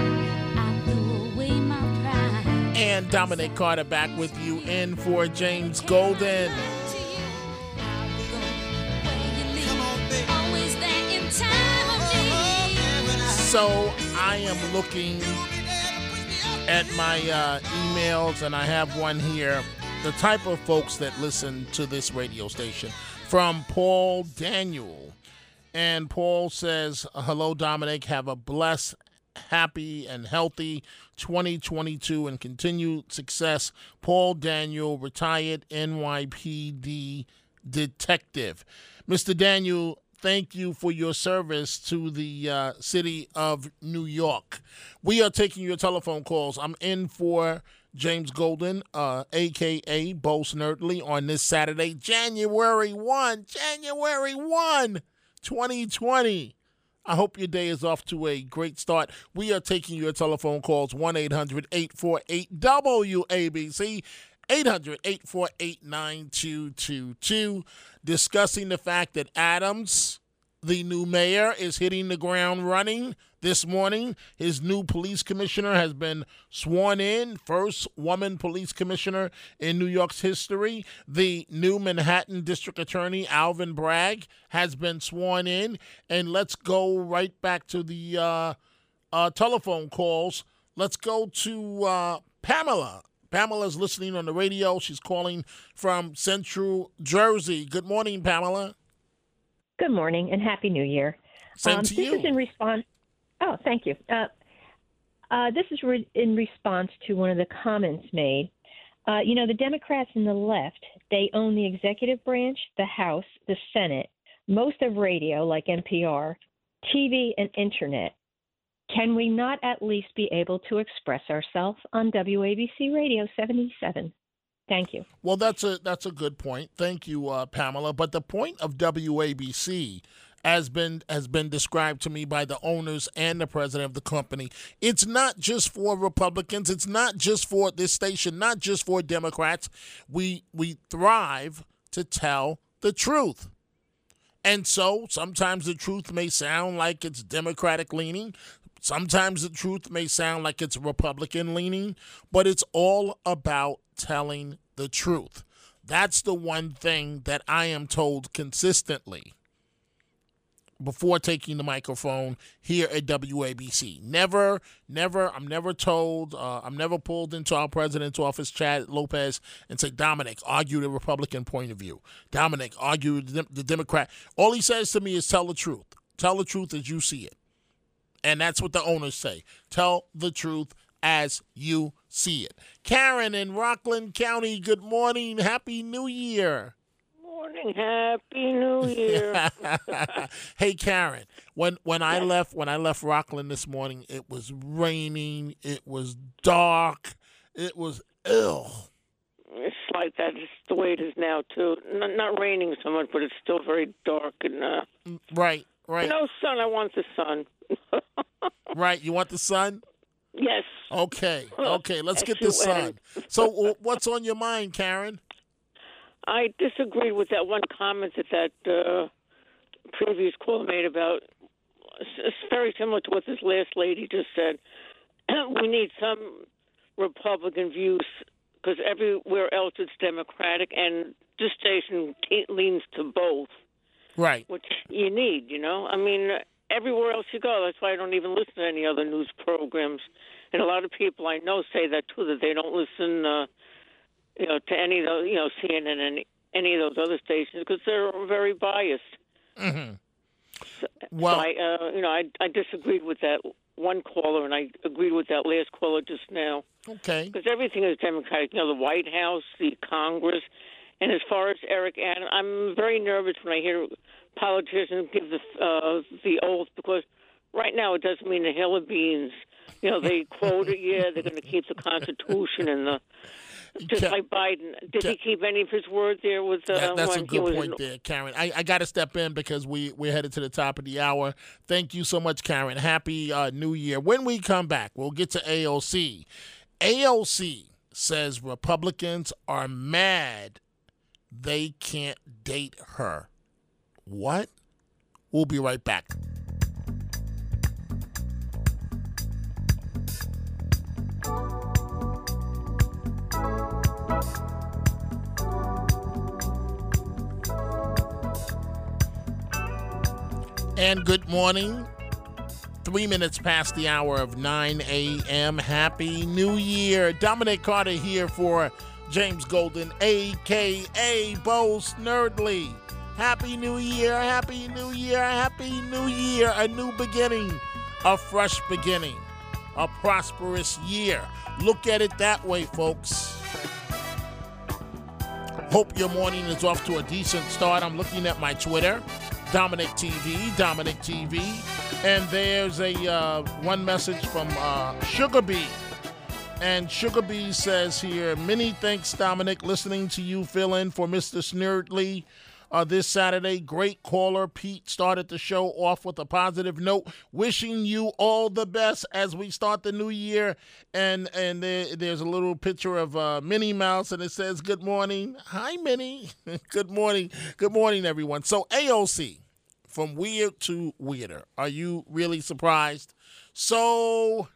I threw away my pride And Dominic Carter back with you in for James Golden. So I am looking at my uh, emails, and I have one here. The type of folks that listen to this radio station from Paul Daniel. And Paul says, Hello, Dominic. Have a blessed, happy, and healthy 2022 and continued success. Paul Daniel, retired NYPD detective. Mr. Daniel, thank you for your service to the uh, city of New York. We are taking your telephone calls. I'm in for James Golden, uh, aka Bo Snerdley, on this Saturday, January 1, January 1, 2020. I hope your day is off to a great start. We are taking your telephone calls 1 800 848 WABC. 800 848 9222, discussing the fact that Adams, the new mayor, is hitting the ground running this morning. His new police commissioner has been sworn in, first woman police commissioner in New York's history. The new Manhattan District Attorney, Alvin Bragg, has been sworn in. And let's go right back to the uh, uh, telephone calls. Let's go to uh, Pamela. Pamela's listening on the radio. She's calling from Central Jersey. Good morning, Pamela. Good morning and happy New Year. Same um, to this you. is in response. Oh, thank you. Uh, uh, this is re- in response to one of the comments made. Uh, you know, the Democrats and the left, they own the executive branch, the House, the Senate, most of radio, like NPR, TV, and internet. Can we not at least be able to express ourselves on WABC Radio 77? Thank you. Well, that's a that's a good point. Thank you, uh, Pamela. But the point of WABC has been has been described to me by the owners and the president of the company. It's not just for Republicans. It's not just for this station. Not just for Democrats. We we thrive to tell the truth. And so sometimes the truth may sound like it's Democratic leaning. Sometimes the truth may sound like it's Republican leaning, but it's all about telling the truth. That's the one thing that I am told consistently before taking the microphone here at WABC. Never, never, I'm never told, uh, I'm never pulled into our president's office, Chad Lopez, and say, Dominic, argue the Republican point of view. Dominic, argue the, the Democrat. All he says to me is tell the truth. Tell the truth as you see it. And that's what the owners say. Tell the truth as you see it. Karen in Rockland County, good morning. Happy New Year. Morning, happy New <laughs> Year. <laughs> hey Karen, when when I left when I left Rockland this morning, it was raining, it was dark, it was ill. it's like that. It's the way it is now too. Not, not raining so much, but it's still very dark and uh, Right, right, no sun. I want the sun. <laughs> right. You want the sun? Yes. Okay, okay. Let's get the sun. S-U-N. So, what's on your mind, Karen? I disagreed with that one comment that that uh, previous caller made about. It's very similar to what this last lady just said. <clears throat> we need some Republican views because everywhere else it's Democratic, and this station leans to both, Right. which you need. You know, I mean, everywhere else you go. That's why I don't even listen to any other news programs. And a lot of people I know say that too, that they don't listen. Uh, you know, to any of those, you know, CNN and any of those other stations because they're very biased. Mm-hmm. Well, so I, uh, you know, I I disagreed with that one caller, and I agreed with that last caller just now. Okay. Because everything is Democratic. You know, the White House, the Congress, and as far as Eric Adams, I'm very nervous when I hear politicians give the uh, the oath because right now it doesn't mean a hill of beans. You know, they quote it, yeah, they're going to keep the Constitution and the just Ca- like Biden. Did he keep any of his words there with uh, That- that's a good point in, there, Karen. I, I got to step in because we we're headed to the top of the hour. Thank you so much, Karen. Happy uh, New Year. When we come back, we'll get to AOC. AOC says Republicans are mad they can't date her. What? We'll be right back. And good morning. Three minutes past the hour of 9 a.m. Happy New Year. Dominic Carter here for James Golden, a.k.a. Bo Snerdley. Happy New Year, Happy New Year, Happy New Year. A new beginning, a fresh beginning, a prosperous year. Look at it that way, folks. Hope your morning is off to a decent start. I'm looking at my Twitter, Dominic TV, Dominic TV, and there's a uh, one message from uh, Sugar Bee. And Sugar Bee says here, many thanks, Dominic, listening to you fill in for Mr. Snerdley uh, this Saturday. Great caller. Pete started the show off with a positive note, wishing you all the best as we start the new year. And and there, there's a little picture of uh, Minnie Mouse, and it says, "Good morning, hi Minnie. <laughs> Good morning, good morning, everyone." So AOC, from weird to weirder. Are you really surprised? So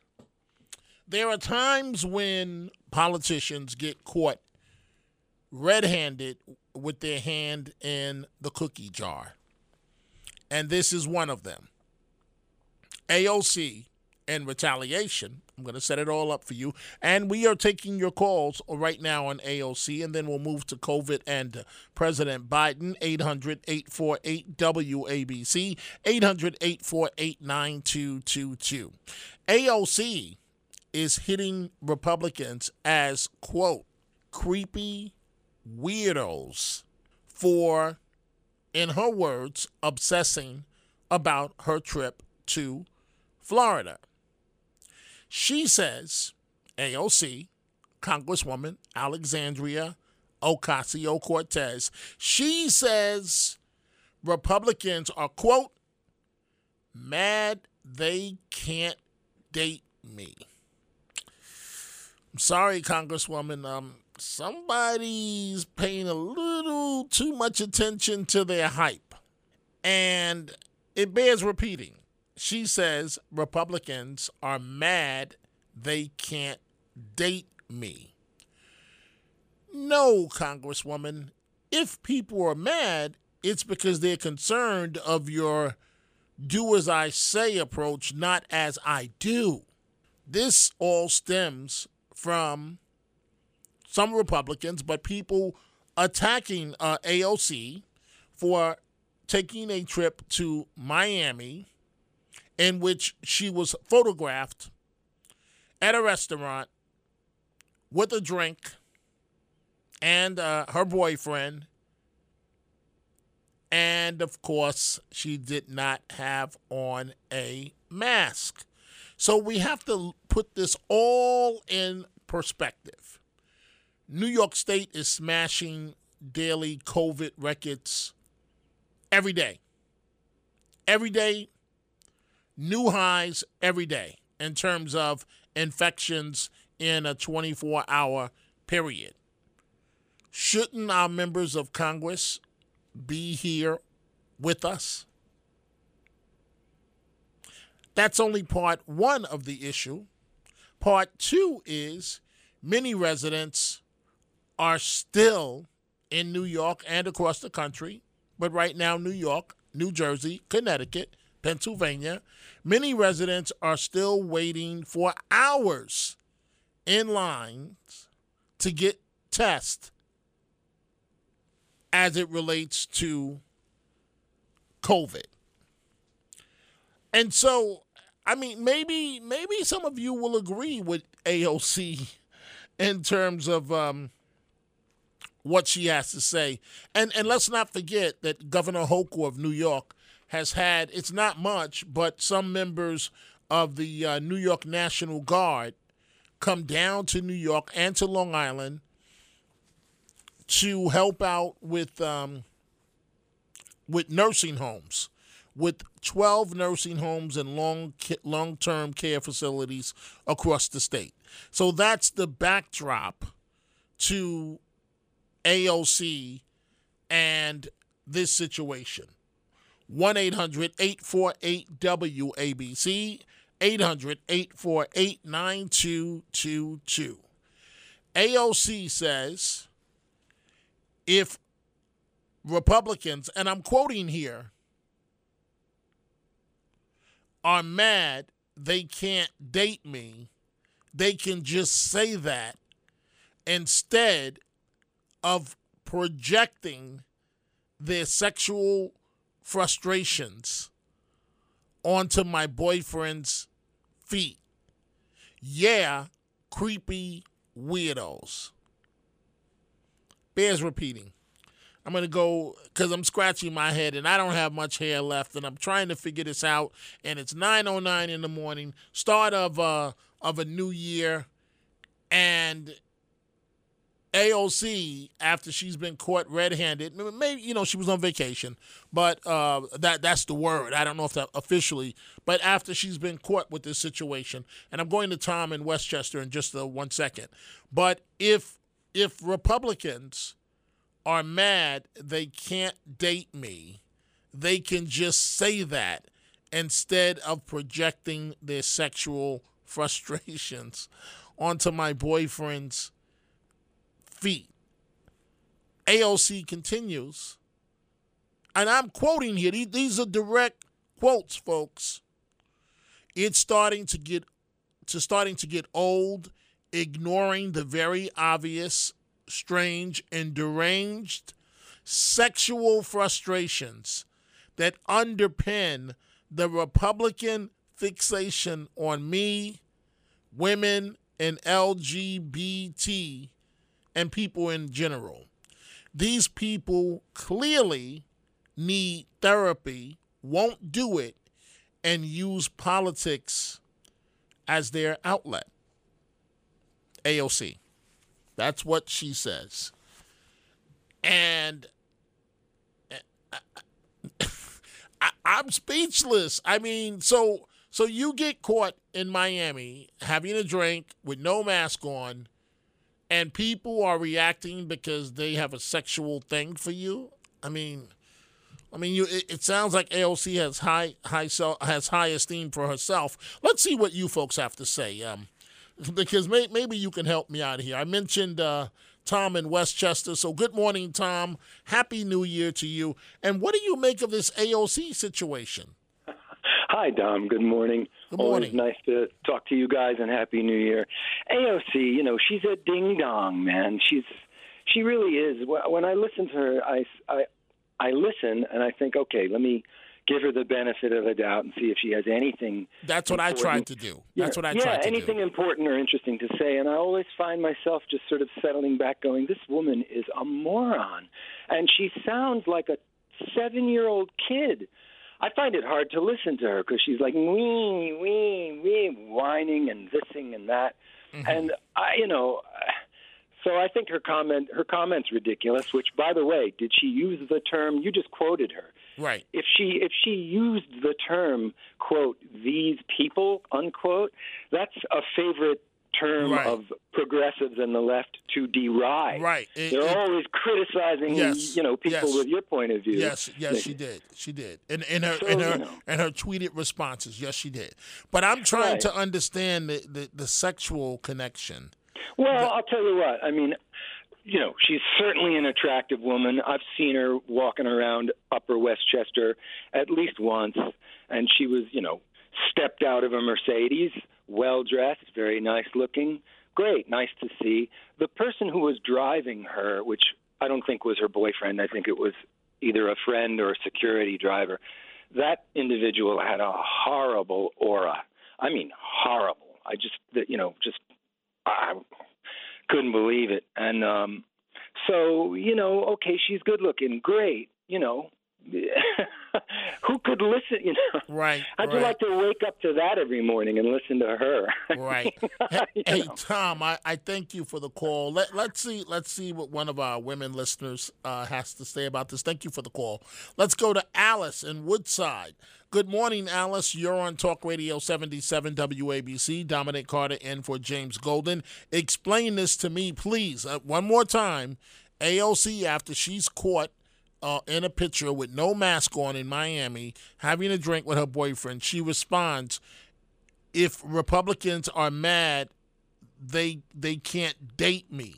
there are times when politicians get caught red-handed with their hand in the cookie jar. And this is one of them. AOC in retaliation. I'm going to set it all up for you. And we are taking your calls right now on AOC, and then we'll move to COVID and President Biden. 800 848 WABC, 800 848 9222. AOC is hitting Republicans as, quote, creepy weirdos for, in her words, obsessing about her trip to Florida. She says, AOC, Congresswoman Alexandria Ocasio Cortez, she says Republicans are, quote, mad they can't date me. I'm sorry, Congresswoman. Um, somebody's paying a little too much attention to their hype. And it bears repeating. She says Republicans are mad they can't date me. No, Congresswoman. If people are mad, it's because they're concerned of your do as I say approach, not as I do. This all stems from some Republicans, but people attacking uh, AOC for taking a trip to Miami in which she was photographed at a restaurant with a drink and uh, her boyfriend. And of course, she did not have on a mask. So we have to put this all in perspective. New York State is smashing daily COVID records every day. Every day, new highs every day in terms of infections in a 24 hour period. Shouldn't our members of Congress be here with us? That's only part one of the issue. Part two is many residents are still in New York and across the country, but right now, New York, New Jersey, Connecticut, Pennsylvania, many residents are still waiting for hours in lines to get tests as it relates to COVID. And so, I mean, maybe maybe some of you will agree with AOC <laughs> in terms of um, what she has to say. And and let's not forget that Governor Hochul of New York has had it's not much, but some members of the uh, New York National Guard come down to New York and to Long Island to help out with um, with nursing homes, with 12 nursing homes and long long term care facilities across the state. So that's the backdrop to AOC and this situation. 1 800 848 WABC, 800 848 9222. AOC says if Republicans, and I'm quoting here, are mad they can't date me, they can just say that instead of projecting their sexual frustrations onto my boyfriend's feet. Yeah, creepy weirdos. Bears repeating. I'm gonna go because I'm scratching my head and I don't have much hair left, and I'm trying to figure this out. And it's 9:09 in the morning, start of uh of a new year, and AOC after she's been caught red-handed. Maybe you know she was on vacation, but uh, that that's the word. I don't know if that officially, but after she's been caught with this situation, and I'm going to Tom in Westchester in just uh, one second. But if if Republicans are mad they can't date me, they can just say that instead of projecting their sexual <laughs> frustrations onto my boyfriend's feet. AOC continues, and I'm quoting here, these are direct quotes, folks. It's starting to get to starting to get old, ignoring the very obvious, strange, and deranged sexual frustrations that underpin the Republican fixation on me, women, and LGBT and people in general. These people clearly need therapy, won't do it, and use politics as their outlet. AOC. That's what she says. And eh, I, am speechless. I mean, so so you get caught in Miami having a drink with no mask on and people are reacting because they have a sexual thing for you. I mean, I mean, you. It, it sounds like AOC has high, high, has high esteem for herself. Let's see what you folks have to say, um, <laughs> because may, maybe you can help me out here. I mentioned uh, Tom in Westchester, so good morning, Tom. Happy New Year to you. And what do you make of this AOC situation? Hi, Dom. Good morning. Good morning. Always nice to talk to you guys and Happy New Year. AOC, you know, she's a ding dong, man. She's she really is. When I listen to her, I, I, I listen and I think, okay, let me give her the benefit of the doubt and see if she has anything. That's what important. I tried to do. That's yeah, what I yeah, tried to do. Yeah, anything important or interesting to say. And I always find myself just sort of settling back, going, this woman is a moron. And she sounds like a seven year old kid. I find it hard to listen to her because she's like wee wee wee whining and thising and that, Mm-hmm. and I you know, <sighs> so I think her comment her comment's ridiculous. Which, by the way, did she use the term you just quoted her? Right. If she if she used the term quote these people unquote, that's a favorite term Right. of progressives and the left to deride. Right. It- They're it- always criticizing Yes. you know people Yes. with your point of view. Yes, yes, she did. She did. In in her So, in her you know. in her tweeted responses, yes, she did. But I'm trying Right. to understand the, the, the sexual connection. Well, I'll tell you what. I mean, you know, she's certainly an attractive woman. I've seen her walking around Upper Westchester at least once, and she was, you know, stepped out of a Mercedes, well dressed, very nice looking. Great, nice to see. The person who was driving her, which I don't think was her boyfriend, I think it was either a friend or a security driver, that individual had a horrible aura. I mean, horrible. I just, you know, just I couldn't believe it. And um so, you know, okay, she's good looking, great, you know. <laughs> <laughs> Who could listen, you know? Right. I'd right. like to wake up to that every morning and listen to her. <laughs> Right. Hey, hey, Tom, I, I thank you for the call. Let let's see let's see what one of our women listeners uh, has to say about this. Thank you for the call. Let's go to Alice in Woodside. Good morning, Alice. You're on Talk Radio 77 WABC. Dominic Carter in for James Golden. Explain this to me, please. Uh, one more time. AOC, after she's caught uh, in a picture with no mask on in Miami, having a drink with her boyfriend, she responds, if Republicans are mad, they they can't date me.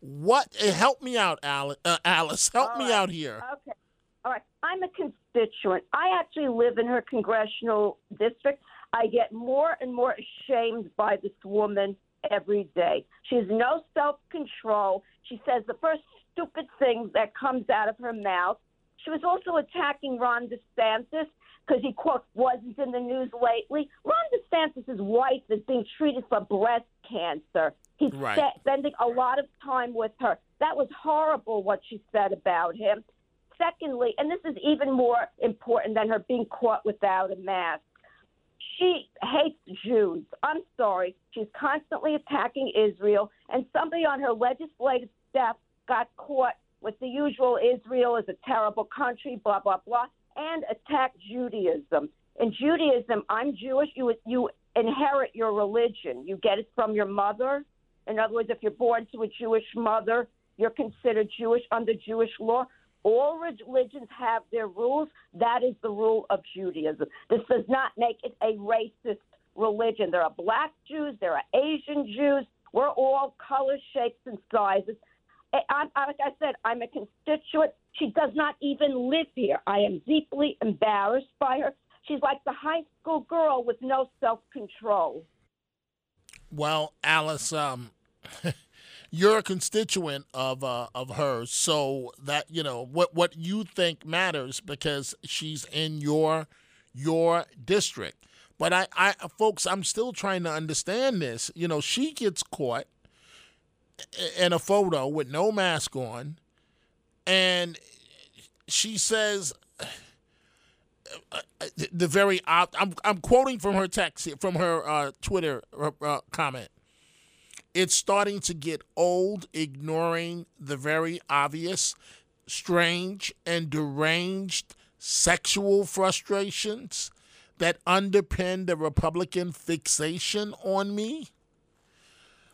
What? eh, Help me out, Alice. Uh, Alice, help All me right. out here. Okay. All right. I'm a constituent. I actually live in her congressional district. I get more and more ashamed by this woman every day. She has no self control. She says the first stupid thing that comes out of her mouth. She was also attacking Ron DeSantis because he quote wasn't in the news lately. Ron DeSantis' wife is being treated for breast cancer. He's Right. spe- spending a lot of time with her. That was horrible what she said about him. Secondly, and this is even more important than her being caught without a mask. She hates Jews. I'm sorry. She's constantly attacking Israel, and somebody on her legislative staff got caught with the usual Israel is a terrible country, blah, blah, blah, and attacked Judaism. In Judaism, I'm Jewish. You, you inherit your religion, you get it from your mother. In other words, if you're born to a Jewish mother, you're considered Jewish under Jewish law. All religions have their rules. That is the rule of Judaism. This does not make it a racist religion. There are black Jews, there are Asian Jews. We're all colors, shapes, and sizes. I, I, like I said, I'm a constituent. She does not even live here. I am deeply embarrassed by her. She's like the high school girl with no self control. Well, Alice, um, <laughs> you're a constituent of uh, of hers, so that you know what what you think matters because she's in your your district. But I, I, folks, I'm still trying to understand this. You know, she gets caught in a photo with no mask on, and she says the very op- I'm I'm quoting from her text from her uh, Twitter uh, uh, comment. It's starting to get old, ignoring the very obvious, strange, and deranged sexual frustrations that underpin the Republican fixation on me.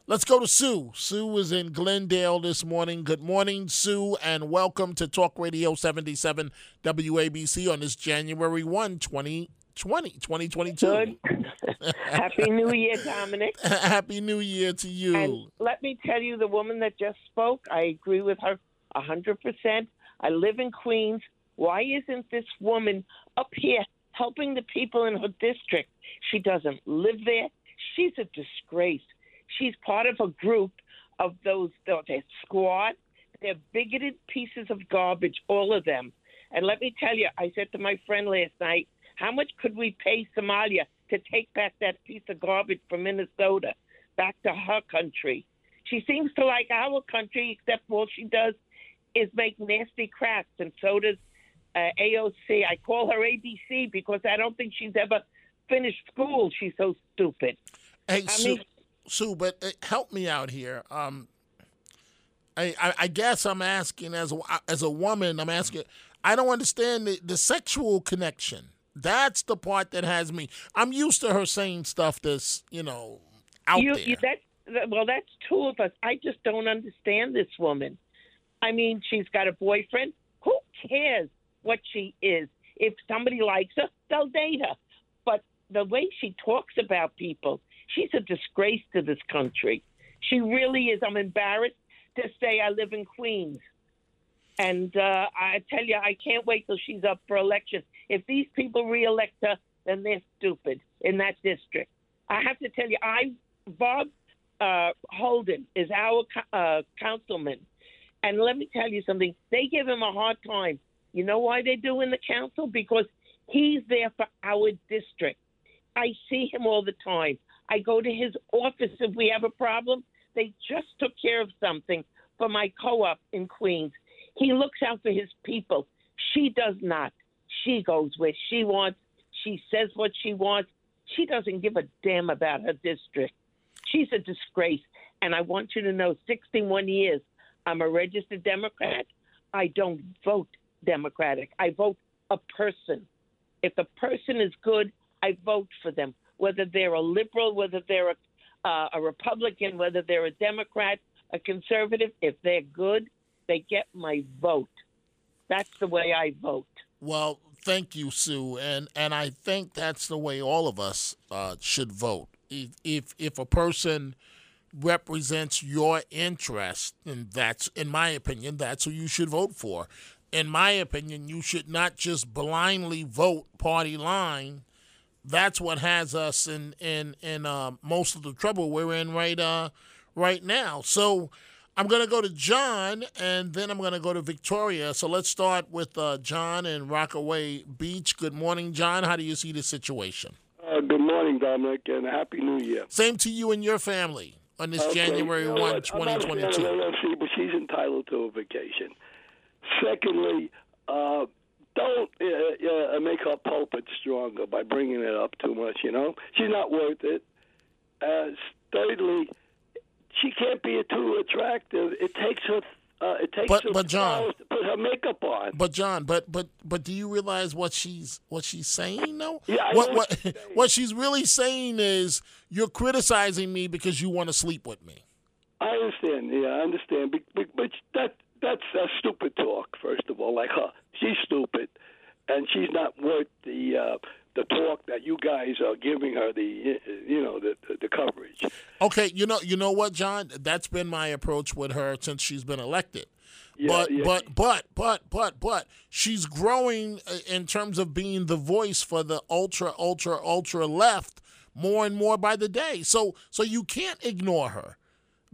Let's go to Sue. Sue is in Glendale this morning. Good morning, Sue, and welcome to Talk Radio 77 WABC on this January 1, 2020, 2022. Good. <laughs> Happy New Year, Dominic. <laughs> Happy New Year to you. And let me tell you, the woman that just spoke, I agree with her a 100%. I live in Queens. Why isn't this woman up here helping the people in her district? She doesn't live there. She's a disgrace. She's part of a group of those, they're squad. They're bigoted pieces of garbage, all of them. And let me tell you, I said to my friend last night, how much could we pay Somalia to take back that piece of garbage from Minnesota back to her country? She seems to like our country, except all she does is make nasty crafts, and so does uh, AOC. I call her ABC because I don't think she's ever finished school. She's so stupid. Hey, I Sue, mean- Sue, but uh, help me out here. Um, I, I, I guess I'm asking as a, as a woman, I'm asking. I don't understand the, the sexual connection. That's the part that has me. I'm used to her saying stuff that's you know out you, there. You, that's well, that's two of us. I just don't understand this woman. I mean, she's got a boyfriend. Who cares what she is? If somebody likes her, they'll date her. But the way she talks about people, she's a disgrace to this country. She really is. I'm embarrassed to say I live in Queens. And uh, I tell you, I can't wait till she's up for election. If these people reelect her, then they're stupid in that district. I have to tell you, I Bob uh, Holden is our uh, councilman, and let me tell you something. They give him a hard time. You know why they do in the council? Because he's there for our district. I see him all the time. I go to his office if we have a problem. They just took care of something for my co-op in Queens. He looks out for his people. She does not. She goes where she wants. She says what she wants. She doesn't give a damn about her district. She's a disgrace. And I want you to know 61 years, I'm a registered Democrat. I don't vote Democratic. I vote a person. If the person is good, I vote for them, whether they're a liberal, whether they're a, uh, a Republican, whether they're a Democrat, a conservative. If they're good, they get my vote. That's the way I vote. Well, thank you, Sue, and and I think that's the way all of us uh, should vote. If, if if a person represents your interest, and that's, in my opinion, that's who you should vote for. in my opinion, you should not just blindly vote party line. That's what has us in in in uh, most of the trouble we're in right uh right now. So I'm going to go to John, and then I'm going to go to Victoria. So let's start with uh, John in Rockaway Beach. Good morning, John. How do you see the situation? Uh, good morning, Dominic, and Happy New Year. Same to you and your family on this Okay, January you know 1, what? I'm not a LLC, but she's entitled to a vacation. Secondly, uh, don't uh, uh, make her pulpit stronger by bringing it up too much. You know, she's not worth it. Uh, thirdly, she can't be too attractive. It takes her. Uh, it takes But- her but John- to put her makeup on. But John, but but but do you realize what she's what she's saying though? Yeah, I what know what what what she's really saying is you're criticizing me because you want to sleep with me. I understand. Yeah, I understand. But, but, but that that's uh, stupid talk. First of all, like her, she's stupid, and she's not worth the uh, the talk that you guys are giving her. The you know the the, the coverage. Okay, you know you know what, John? That's been my approach with her since she's been elected. Yeah, but yeah. but but but but but she's growing uh, in terms of being the voice for the ultra ultra ultra left more and more by the day. So so you can't ignore her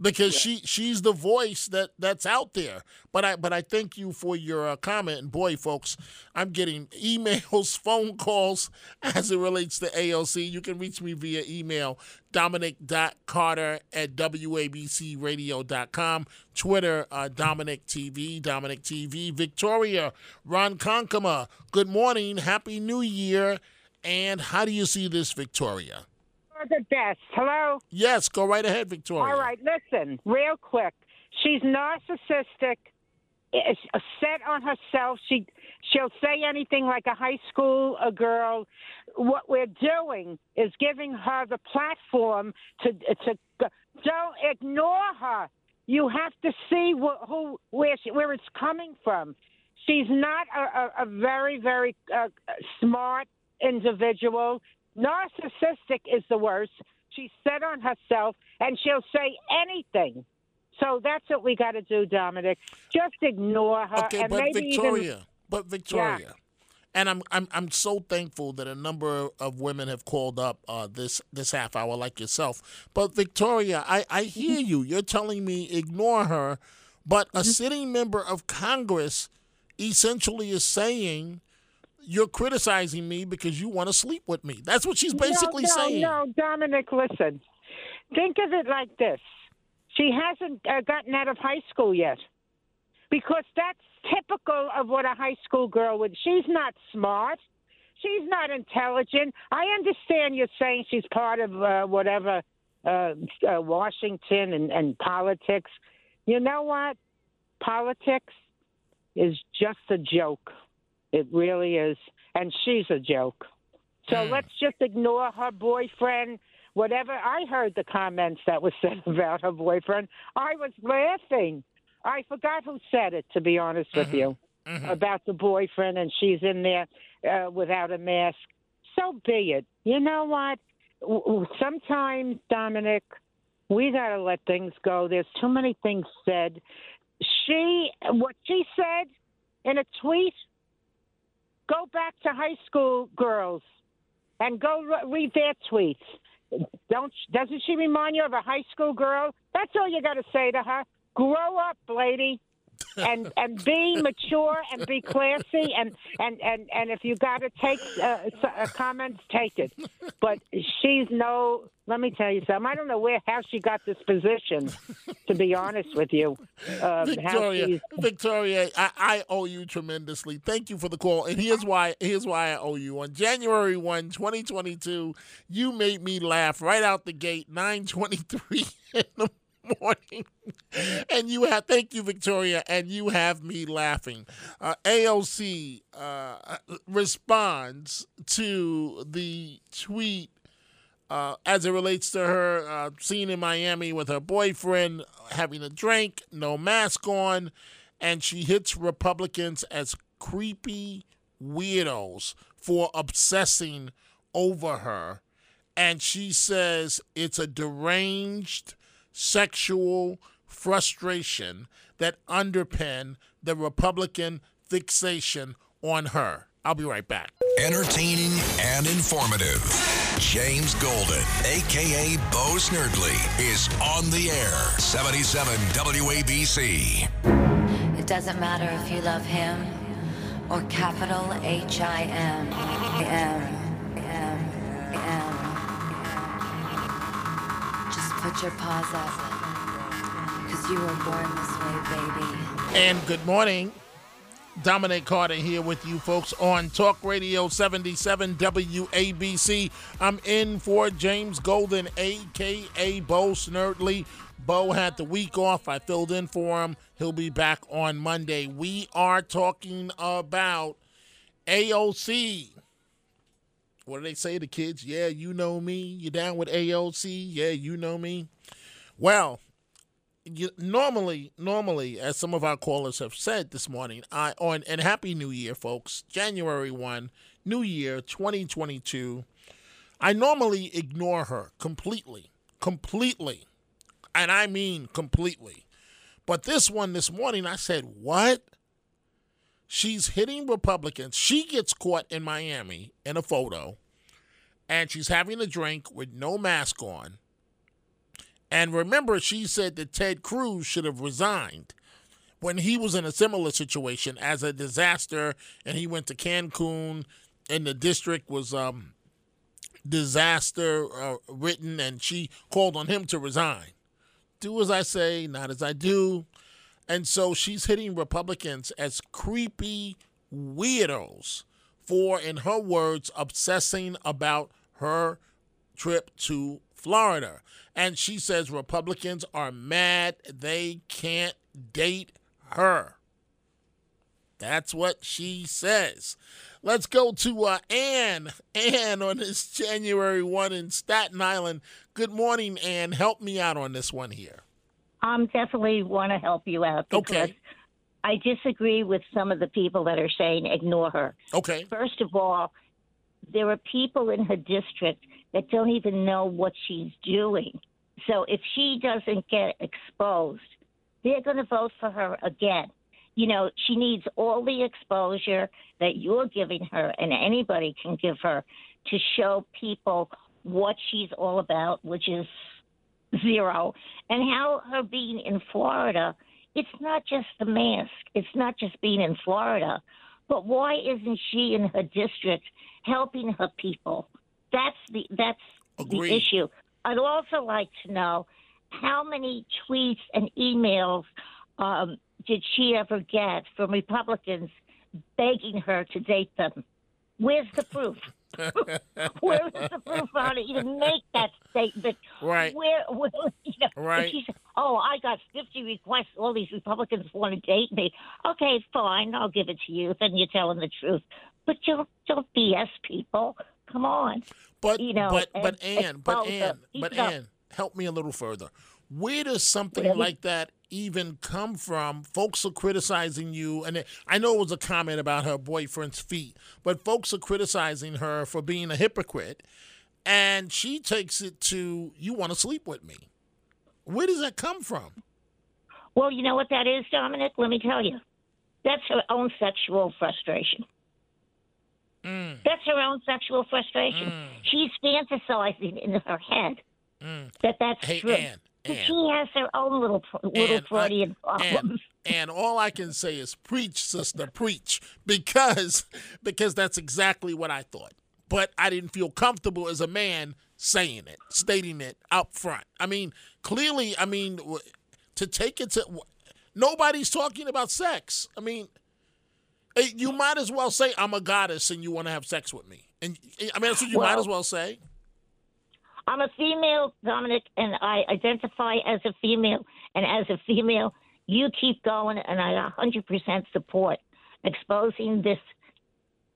because she she's the voice that that's out there. But I but I thank you for your uh, comment. And boy, folks, I'm getting <laughs> emails, phone calls <laughs> as it relates to AOC. You can reach me via email dominic.carter at wabcradio.com. Twitter, uh, Dominic TV, Dominic TV. Victoria, Ronkonkoma, good morning, Happy New Year. And how do you see this, Victoria? You're the best. Hello? Yes, go right ahead, Victoria. All right, listen, real quick. She's narcissistic, set on herself. She she'll say anything like a high school a girl. What we're doing is giving her the platform to to don't ignore her. You have to see wh- who where she, where it's coming from. She's not a, a, a very very uh, smart individual. Narcissistic is the worst. She's set on herself, and she'll say anything. So that's what we got to do, Dominic. Just ignore her, Okay, and but maybe Victoria, even but Victoria, and I'm I'm I'm so thankful that a number of women have called up uh, this this half hour, like yourself. But Victoria, I I hear Mm-hmm. you. You're telling me ignore her, but a sitting member of Congress essentially is saying. You're criticizing me because you want to sleep with me. That's what she's basically no, no, saying. No, Dominic, listen. Think of it like this: she hasn't uh, gotten out of high school yet, because that's typical of what a high school girl would. She's not smart. She's not intelligent. I understand you're saying she's part of uh, whatever uh, uh, Washington and, and politics. You know what? Politics is just a joke. It really is. And she's a joke. So hmm. let's just ignore her boyfriend. Whatever. I heard the comments that was <laughs> said about her boyfriend. I was laughing. I forgot who said it, to be honest with mm-hmm. you, mm-hmm. about the boyfriend, and she's in there uh, without a mask. So be it. You know what? Sometimes, Dominic, we got to let things go. There's too many things said. She, what she said in a tweet, go back to high school girls and go re- read their tweets. Don't doesn't she remind you of a high school girl? That's all you got to say to her. Grow up, lady, and and be mature and be classy and and and and if you got to take uh, uh, comments, take it. But she's no. Let me tell you something. I don't know where how she got this position. To be honest with you, um, Victoria, Victoria, I, I owe you tremendously. Thank you for the call. And here's why here's why I owe you. On January 1, 2022, you made me laugh right out the gate, 923 <laughs> in the <laughs> morning. And you have thank you, Victoria, and you have me laughing. Uh, AOC uh, responds to the tweet uh, as it relates to her uh, seen in Miami with her boyfriend having a drink, no mask on, and she hits Republicans as creepy weirdos for obsessing over her. And she says it's a deranged sexual frustration that underpin the Republican fixation on her. I'll be right back. Entertaining and informative. James Golden, aka Bo Snerdley, is on the air. 77 WABC. It doesn't matter if you love him or capital H I M. M. M. put your paws up. Because you were born this way, baby. And good morning. Dominic Carter here with you folks on Talk Radio 77 WABC. I'm in for James Golden, aka Bo Snerdley. Bo had the week off. I filled in for him. He'll be back on Monday. We are talking about AOC. What do they say to kids? Yeah, you know me. You down with AOC? Yeah, you know me. Well, you, normally, normally, as some of our callers have said this morning, I on and Happy New Year, folks. January one, New Year, 2022. I normally ignore her completely, completely, and I mean completely. But this one this morning, I said, "What?" She's hitting Republicans. She gets caught in Miami in a photo, and she's having a drink with no mask on and remember, she said that Ted Cruz should have resigned when he was in a similar situation as a disaster, and he went to Cancun, and the district was um, disaster uh, written, and she called on him to resign. Do as I say, not as I do. And so she's hitting Republicans as creepy weirdos for, in her words, obsessing about her trip to Florida. And she says Republicans are mad they can't date her. That's what she says. Let's go to uh, Ann. Ann on this January 1 in Staten Island. Good morning, Ann. Help me out on this one here. I'm definitely want to help you out because Okay. I disagree with some of the people that are saying ignore her. Okay. First of all, there are people in her district that don't even know what she's doing. So if she doesn't get exposed, they're going to vote for her again. You know, she needs all the exposure that you're giving her and anybody can give her to show people what she's all about, which is zero, and how her being in Florida, it's not just the mask, it's not just being in Florida, but why isn't she in her district helping her people? That's the that's Agreed. the issue. I'd also like to know how many tweets and emails um, did she ever get from Republicans begging her to date them? Where's the proof? Where is the proof on it? You didn't make that statement. Right. Where, where you know, Right. she said, oh, I got 50 requests. All these Republicans want to date me. Okay, fine. I'll give it to you. Then you're telling the truth. But don't, don't BS people. Come on. But you know, but and- but Ann, but. Ann, but Keep it up. Ann, help me a little further. Where does something like that even come from? Folks are criticizing you, and I know it was a comment about her boyfriend's feet, but folks are criticizing her for being a hypocrite, and she takes it to you want to sleep with me. Where does that come from? Well, you know what that is, Dominic? Let me tell you. That's her own sexual frustration. Mm. That's her own sexual frustration. She's fantasizing in her head that that's Hey, true. Ann. She has her own little little And I- Freudian problems. And, <laughs> and all I can say is preach, sister, preach, because because that's exactly what I thought. But I didn't feel comfortable as a man saying it, stating it up front. I mean, clearly, I mean, to take it to nobody's talking about sex. I mean, eh, you might as well say I'm a goddess and you want to have sex with me. And eh, I mean, that's what you might as well say. I'm a female, Dominic, and I identify as a female. And as a female, you keep going, and I 100% support exposing this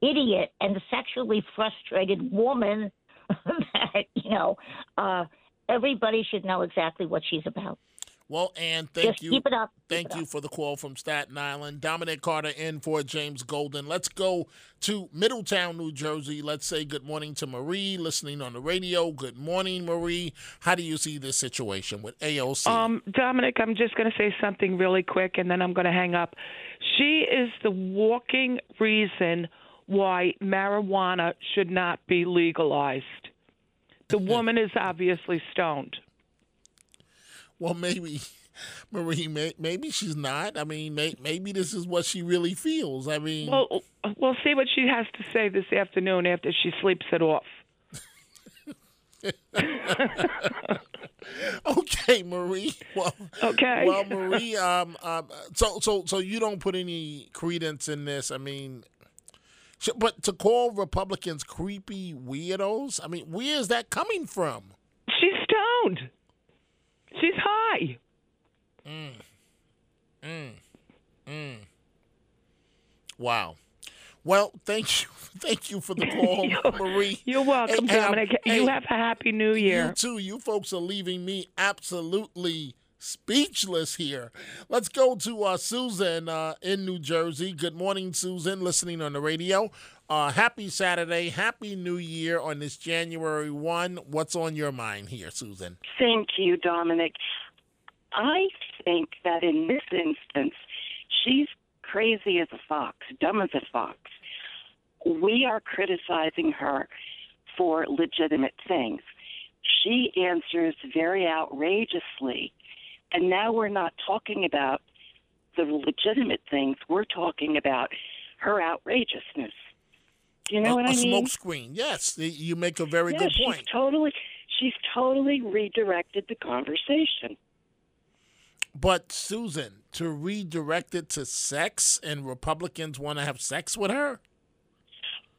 idiot and sexually frustrated woman <laughs> that, you know, uh, everybody should know exactly what she's about. Well, Ann, thank Just you. keep it up. Thank it you up. for the call from Staten Island. Dominic Carter in for James Golden. Let's go to Middletown, New Jersey. Let's say good morning to Marie, listening on the radio. Good morning, Marie. How do you see this situation with AOC? Um, Dominic, I'm just going to say something really quick and then I'm going to hang up. She is the walking reason why marijuana should not be legalized. The woman is obviously stoned. Well, maybe, <laughs> Marie, may, maybe she's not. I mean, may, maybe this is what she really feels. I mean, Well, we'll see what she has to say this afternoon after she sleeps it off. <laughs> okay, Marie. Well, Okay. Well, Marie, um, um, so so so you don't put any credence in this. I mean, but to call Republicans creepy weirdos, I mean, where is that coming from? She's stoned. She's high. Mm. Mm. Mm. Wow. Well, thank you, <laughs> thank you for the call, <laughs> Marie. You're welcome, Dominic. you have a happy new year. You too. You folks are leaving me absolutely speechless here. Let's go to uh, Susan uh, in New Jersey. Good morning, Susan, listening on the radio. Uh, happy Saturday. Happy New Year on this January 1. What's on your mind here, Susan? Thank you, Dominic. I think that in this instance, she's crazy as a fox, dumb as a fox. We are criticizing her for legitimate things. She answers very outrageously. And now we're not talking about the legitimate things, we're talking about her outrageousness. Do you know a, what a I mean? smoke screen. Yes, you make a very yeah, good she's point. totally she's totally redirected the conversation. But Susan, to redirect it to sex and Republicans want to have sex with her?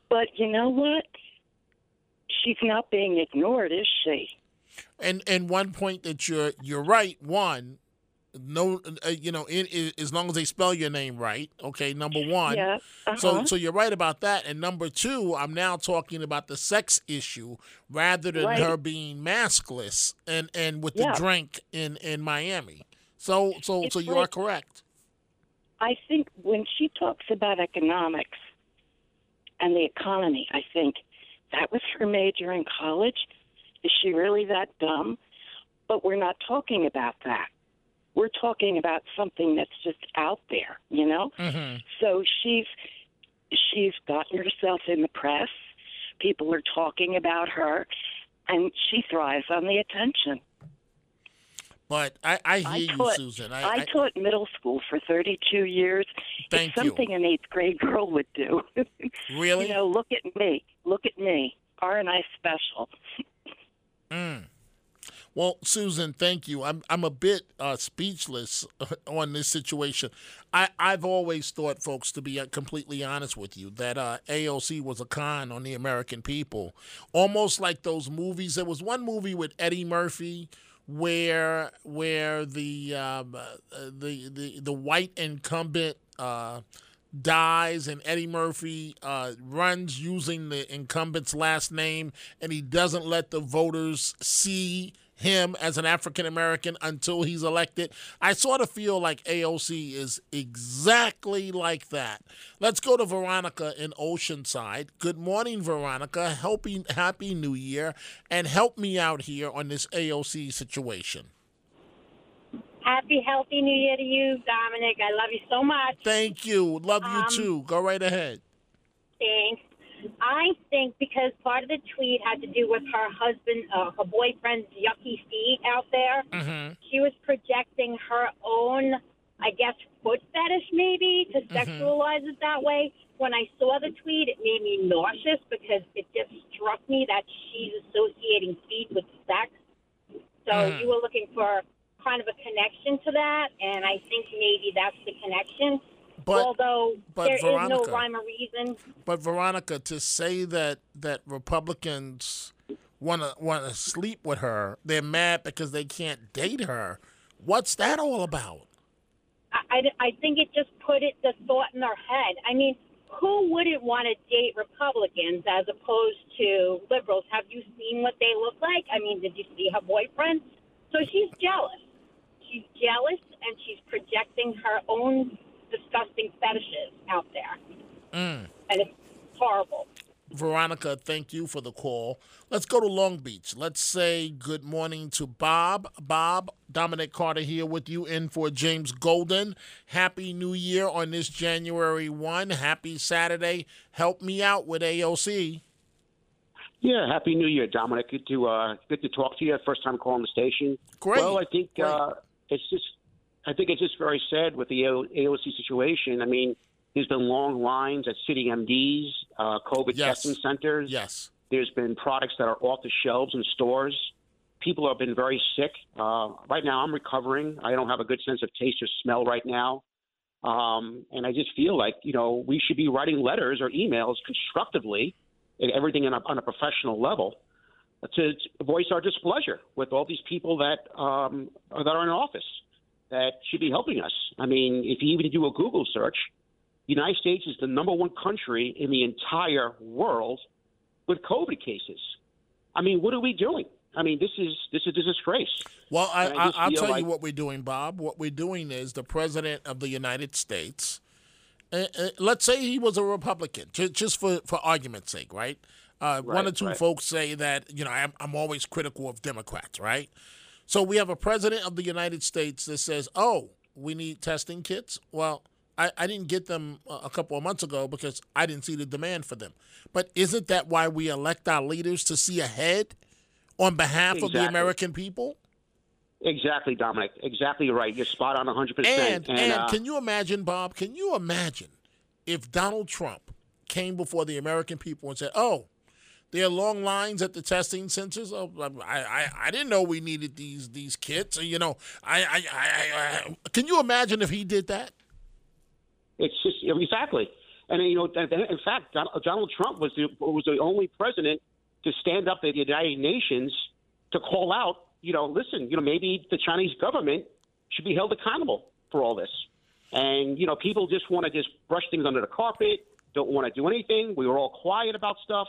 But you know what? She's not being ignored, is she? And and one point that you're you're right. One, no, uh, you know, in, in, as long as they spell your name right. Okay, number one. Yeah, So uh-huh. so you're right about that. And number two, I'm now talking about the sex issue rather than Right. her being maskless and and with the drink in in Miami. So so It's so you are correct. I think when she talks about economics and the economy, I think that was her major in college. Is she really that dumb? But we're not talking about that. We're talking about something that's just out there, you know? Mm-hmm. So she's she's gotten herself in the press. People are talking about her, and she thrives on the attention. But I, I hear I you, Susan. I, I, taught middle school for 32 years. Thank it's you. something an eighth grade girl would do. <laughs> Really? You know, look at me. Look at me. Aren't I special? Mm. Well, Susan, thank you. I'm I'm a bit uh, speechless <laughs> on this situation. I I've always thought, folks, to be uh, completely honest with you, that uh, AOC was a con on the American people, almost like those movies. There was one movie with Eddie Murphy where where the um, uh, the the the white incumbent. Uh, dies and Eddie Murphy uh, runs using the incumbent's last name and he doesn't let the voters see him as an African American until he's elected. I sort of feel like AOC is exactly like that. Let's go to Veronica in Oceanside. Good morning, Veronica. Helping happy new year and help me out here on this AOC situation. Happy, healthy New Year to you, Dominic. I love you so much. Thank you. Love you Um, too. Go right ahead. Thanks. I think because part of the tweet had to do with her husband, uh, her boyfriend's yucky feet out there, Mm-hmm. she was projecting her own, I guess, foot fetish maybe to Mm-hmm. sexualize it that way. When I saw the tweet, it made me nauseous because it just struck me that she's associating feet with sex. So Mhm. you were looking for kind of a connection to that, and I think maybe that's the connection. But- Although but there is no rhyme or reason. But Veronica, to say that that Republicans want to want to sleep with her, they're mad because they can't date her. What's that all about? I, I, I think it just put it the thought in their head. I mean, who wouldn't want to date Republicans as opposed to liberals? Have you seen what they look like? I mean, did you see her boyfriend? So she's jealous. She's jealous and she's projecting her own disgusting fetishes out there, Mm. and it's horrible. Veronica, thank you for the call. Let's go to Long Beach. Let's say good morning to Bob. Bob, Dominic Carter here with you in for James Golden. Happy New Year on this January 1. Happy Saturday. Help me out with AOC. Yeah, happy New Year, Dominic. Good to uh, good to talk to you. First time calling the station. Great. Well, I think uh, it's just I think it's just very sad with the AOC situation. I mean, there's been long lines at CityMDs, uh, COVID Yes. testing centers. Yes. There's been products that are off the shelves in stores. People have been very sick. Uh, right now, I'm recovering. I don't have a good sense of taste or smell right now. Um, and I just feel like, you know, we should be writing letters or emails constructively and everything on a, on a professional level to, voice our displeasure with all these people that um, are, that are in office that should be helping us. I mean, if you even do a Google search, the United States is the number one country in the entire world with COVID cases. I mean, what are we doing? I mean, this is this is a disgrace. Well, I, And I, just I'll tell like- you what we're doing, Bob. What we're doing is the president of the United States. Uh, uh, let's say he was a Republican, just, just for, for argument's sake, right? Uh, one or two right. folks say that you know I'm, I'm always critical of Democrats, right? So we have a president of the United States that says, "Oh, we need testing kits." Well, I, I didn't get them a couple of months ago because I didn't see the demand for them. But isn't that why we elect our leaders to see ahead on behalf of the American people? Exactly, Dominic. Exactly right. You're spot on 100%. And and, uh, can you imagine, Bob? Can you imagine if Donald Trump came before the American people and said, "Oh, there are long lines at the testing centers. Oh, I, I, I didn't know we needed these these kits. You know, I, I, I, I can you imagine if he did that? It's just exactly, and you know, in fact, Donald Trump was the was the only president to stand up at the United Nations to call out. You know, listen, you know, maybe the Chinese government should be held accountable for all this. And you know, people just want to just brush things under the carpet, don't want to do anything. We were all quiet about stuff,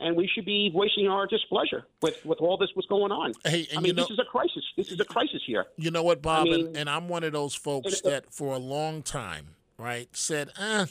and we should be voicing our displeasure with with all this what's going on. Hey, and I mean, know- this is a crisis. This is a crisis here. You know what, Bob? I mean- and, and I'm one of those folks that for a long time, right, said, eh,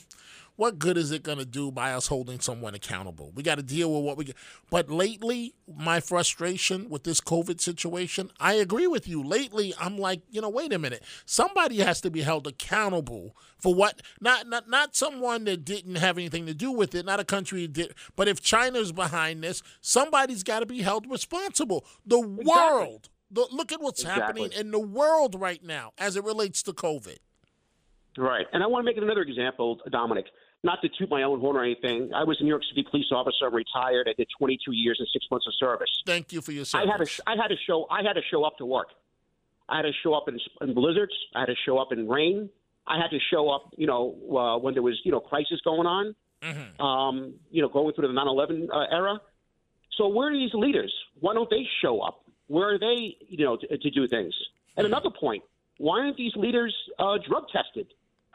what good is it going to do by us holding someone accountable? We got to deal with what we get. But lately, my frustration with this COVID situation, I agree with you. Lately, I'm like, you know, wait a minute. Somebody has to be held accountable for what, not not not someone that didn't have anything to do with it, not a country that did, but if China's behind this, somebody's got to be held responsible. The world. The, look at what's happening in the world right now as it relates to COVID. Right. And I want to make another example, Dominic. Not to toot my own horn or anything. I was a New York City police officer. I'm retired. I did 22 years and six months of service. Thank you for your I service. had to. I had to show. I had to show up to work. I had to show up in, in blizzards. I had to show up in rain. I had to show up. You know, uh, when there was you know crisis going on. Mm-hmm. Um, you know, going through the 9/11 uh, era. So where are these leaders? Why don't they show up? Where are they? You know, to, to do things. And another point: Why aren't these leaders uh, drug tested?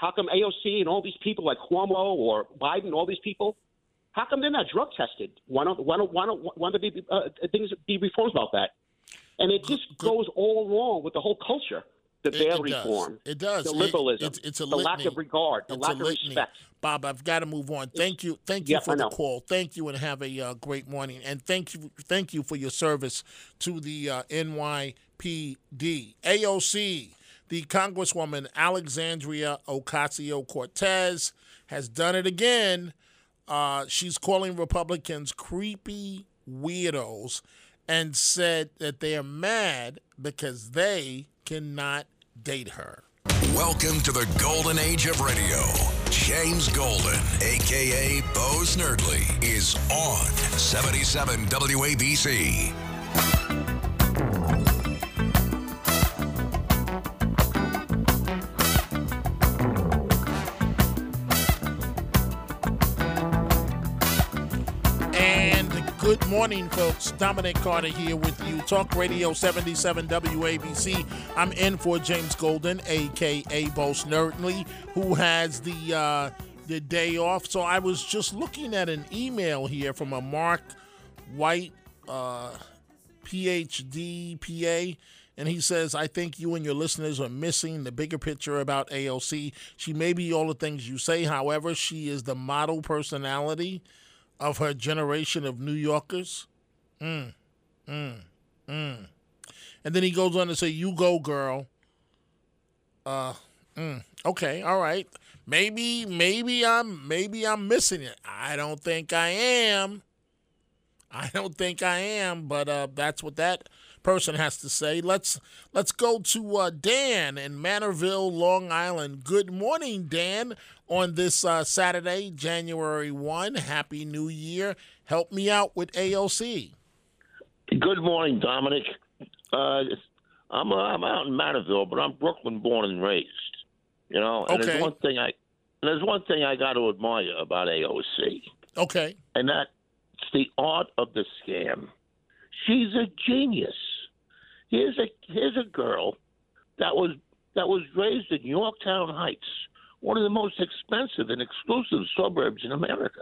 How come AOC and all these people like Cuomo or Biden, all these people, how come they're not drug tested? Why don't why don't why don't why don't there be uh, things be reforms about that? And it just goes all wrong with the whole culture. The It- bail it does. reform, It does. the It- liberalism, it's, it's a the lack of regard, the It's lack of respect. Bob, I've got to move on. Thank you, thank you for the call. Thank you, and have a uh, great morning. And thank you, thank you for your service to the uh, NYPD, AOC. The Congresswoman Alexandria Ocasio Cortez has done it again. Uh, she's calling Republicans creepy weirdos and said that they are mad because they cannot date her. Welcome to the golden age of radio. James Golden, aka Bo Snerdley, is on 77 WABC. Good morning, folks. Dominic Carter here with you. Talk Radio 77 WABC. I'm in for James Golden, aka Bo Snerdley, who has the uh, the day off. So I was just looking at an email here from a Mark White, uh, PhD, PA, And he says, I think you and your listeners are missing the bigger picture about AOC. She may be all the things you say. However, she is the model personality of her generation of New Yorkers. Mm, mm, mm. And then he goes on to say, You go, girl. Uh, mm, okay, all right. Maybe, maybe I'm, maybe I'm missing it. I don't think I am. I don't think I am, but uh, that's what that person has to say. Let's let's go to uh, Dan in Manorville, Long Island. Good morning, Dan. On this uh, Saturday, January one. Happy New Year. Help me out with AOC. Good morning, Dominic. Uh, I'm uh, I'm out in Manorville, but I'm Brooklyn born and raised. You know, and Okay. there's one thing I there's one thing I got to admire about AOC, Okay. and that's the art of the scam. She's a genius. Here's a here's a girl that was that was raised in Yorktown Heights, one of the most expensive and exclusive suburbs in America.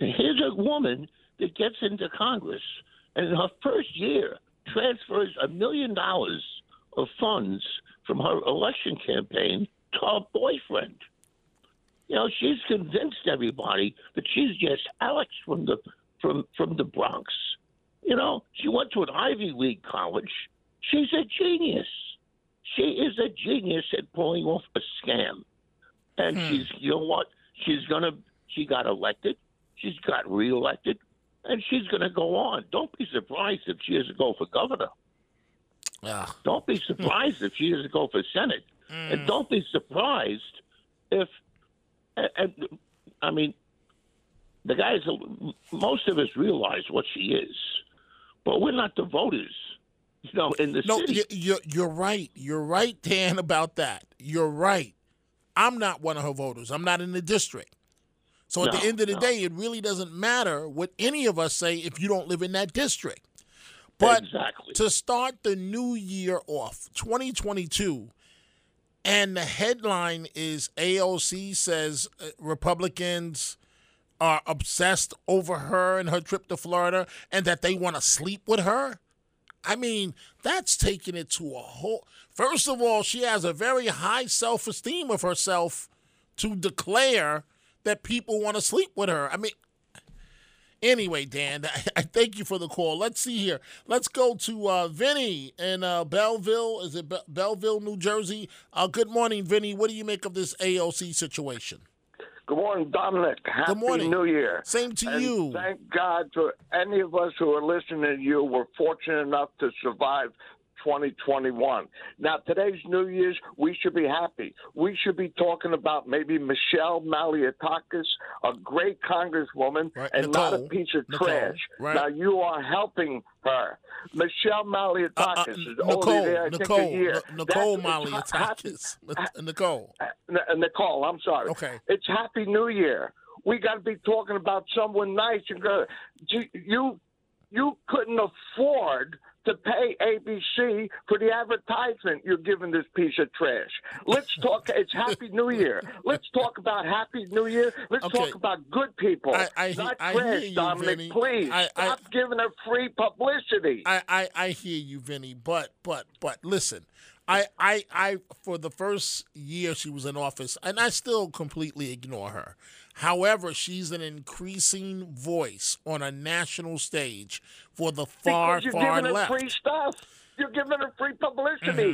And here's a woman that gets into Congress and in her first year transfers a million dollars of funds from her election campaign to her boyfriend. You know, she's convinced everybody that she's just Alex from the from from the Bronx. You know, she went to an Ivy League college. She's a genius. She is a genius at pulling off a scam. And hmm. she's you know what? She's gonna she got elected, she's got reelected, and she's gonna go on. Don't be surprised if she doesn't go for governor. Yeah. Don't be <laughs> surprised if she doesn't go for Senate. And hmm. don't be surprised if, and, and, I mean, the guys, most of us realize what she is, but we're not the voters, you know, in the No, city. you- you're you're right. You're right, Dan, about that. You're right. I'm not one of her voters. I'm not in the district. So at No, the end of the no. day, it really doesn't matter what any of us say if you don't live in that district. But exactly. to start the new year off, 2022, and the headline is AOC says uh, Republicans are obsessed over her and her trip to Florida and that they want to sleep with her. I mean, that's taking it to a whole. First of all, she has a very high self esteem of herself to declare that people want to sleep with her. I mean, anyway, Dan, I, <laughs> I thank you for the call. Let's see here. Let's go to uh, Vinny in uh, Belleville. Is it Be- Belleville, New Jersey? Uh, good morning, Vinny. What do you make of this AOC situation? Good morning, Dominic. Happy morning. New Year. Same to And you. Thank God for any of us who are listening to you. We're fortunate enough to survive 2021. Now, today's New Year's, we should be happy. We should be talking about maybe Michelle Malliotakis, a great congresswoman, and not a piece of Nicole, trash. right. Now, you are helping her. Michelle Malliotakis is only Uh, Nicole, there, I think, Nicole, a year. N- Nicole Malliotakis. Nicole. N- Nicole, I'm sorry. Okay. It's Happy New Year. We got to be talking about someone nice and good. You, you couldn't afford to pay ABC for the advertisement you're giving this piece of trash. Let's talk. It's Happy New Year. Let's talk about Happy New Year. Let's Okay. talk about good people, I- I not I trash, you, Dominic. Vinny. Please I- I- stop giving her free publicity. I, I, I hear you, Vinny, but but but listen, I, I I for the first year she was in office, and I still completely ignore her. However, she's an increasing voice on a national stage for the far because far giving her left. free stuff. You're giving her free publicity.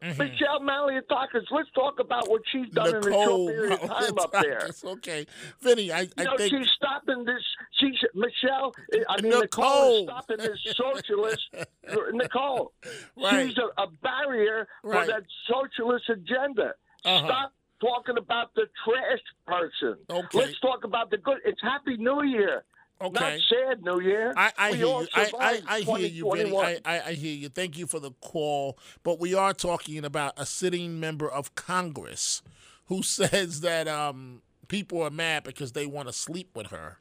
Mm-hmm. Michelle Malliotakis, let's talk about what she's done in a short period of time up there. Okay, Vinny, I, You know, think she's stopping this. She's Michelle. I mean, Nicole, Nicole. is stopping this socialist. <laughs> Nicole, Right. she's a, a barrier Right. for that socialist agenda. Uh-huh. Stop talking about the trash person. Okay. Let's talk about the good. It's Happy New Year. Not sad New Year. I, I hear you. I, I, I hear you, Vinny. I, I, I hear you. Thank you for the call. But we are talking about a sitting member of Congress who <laughs> says that um, people are mad because they want to sleep with her.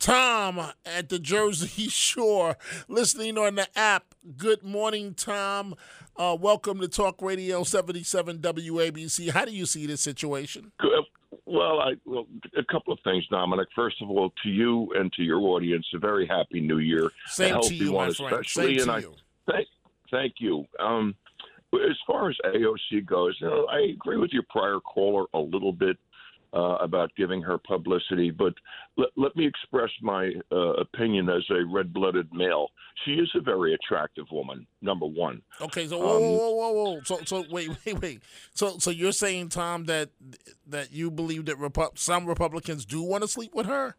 Tom at the Jersey <laughs> Shore, listening on the app. Good morning, Tom. Uh, welcome to Talk Radio 77 WABC. How do you see this situation? Well, I, well, a couple of things, Dominic. First of all, to you and to your audience, a very happy New Year. Same a to you, one, my friend. especially. Same and to I you. Thank, Thank you. Um, as far as AOC goes, you know, I agree with your prior caller a little bit uh, about giving her publicity, but let, let me express my uh, opinion as a red blooded male. She is a very attractive woman, number one. Okay, so whoa, Um, whoa, whoa, whoa. So, so wait, <laughs> wait, wait. So, so you're saying, Tom, that that you believe that Repu- some Republicans do want to sleep with her?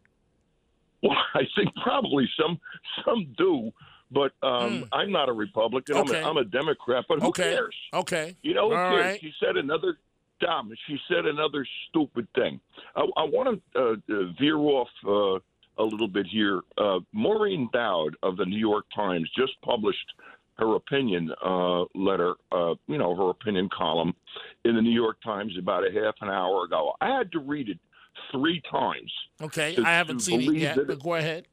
Well, <laughs> I think probably some some do, but um, I'm not a Republican. Okay. I'm, a, I'm a Democrat. But who Okay. cares? Okay. You know, who All cares? right. She said another dumb. She said another stupid thing. I, I want to uh, uh, veer off uh, a little bit here. Uh, Maureen Dowd of the New York Times just published her opinion uh, letter. Uh, you know, her opinion column in the New York Times about a half an hour ago. I had to read it three times. Okay, to- I haven't seen it yet, that but go ahead.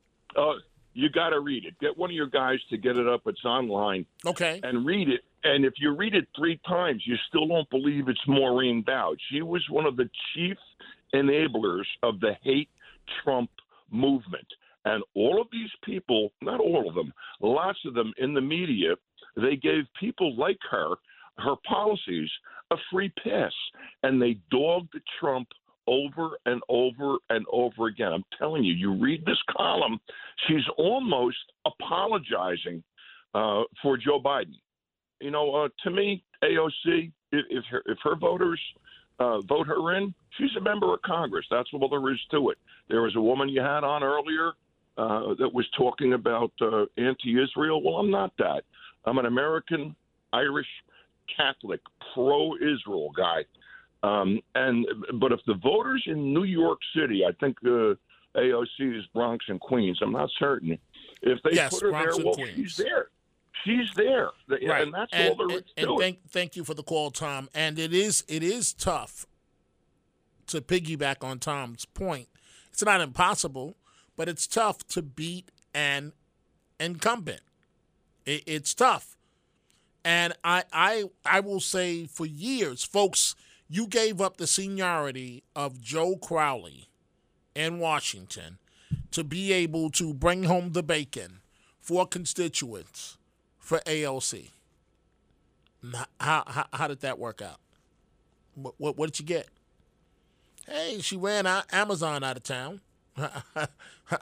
You got to read it. Get one of your guys to get it up. It's online. Okay. And read it. And if you read it three times, you still don't believe it's Maureen Dowd. She was one of the chief enablers of the hate Trump movement. And all of these people, not all of them, lots of them in the media, they gave people like her, her policies, a free pass. And they dogged the Trump over and over and over again. I'm telling you, you read this column, she's almost apologizing uh, for Joe Biden. You know, uh, to me, AOC, if, if her, if her voters uh, vote her in, she's a member of Congress. That's all there is to it. There was a woman you had on earlier uh, that was talking about uh, anti-Israel. Well, I'm not that. I'm an American Irish Catholic pro-Israel guy. Um, and but if the voters in New York City, I think uh, AOC is Bronx and Queens. I'm not certain. If they Yes, put her Bronx there, well, Queens. she's there. She's there, Right. and that's and, all there is and- to and it. thank thank you for the call, Tom. And it is it is tough to piggyback on Tom's point. It's not impossible, but it's tough to beat an incumbent. It, it's tough, and I I I will say for years, folks, you gave up the seniority of Joe Crowley in Washington to be able to bring home the bacon for constituents for AOC. How, how, how did that work out? What, what, what did you get? Hey, she ran Amazon out of town. <laughs> how,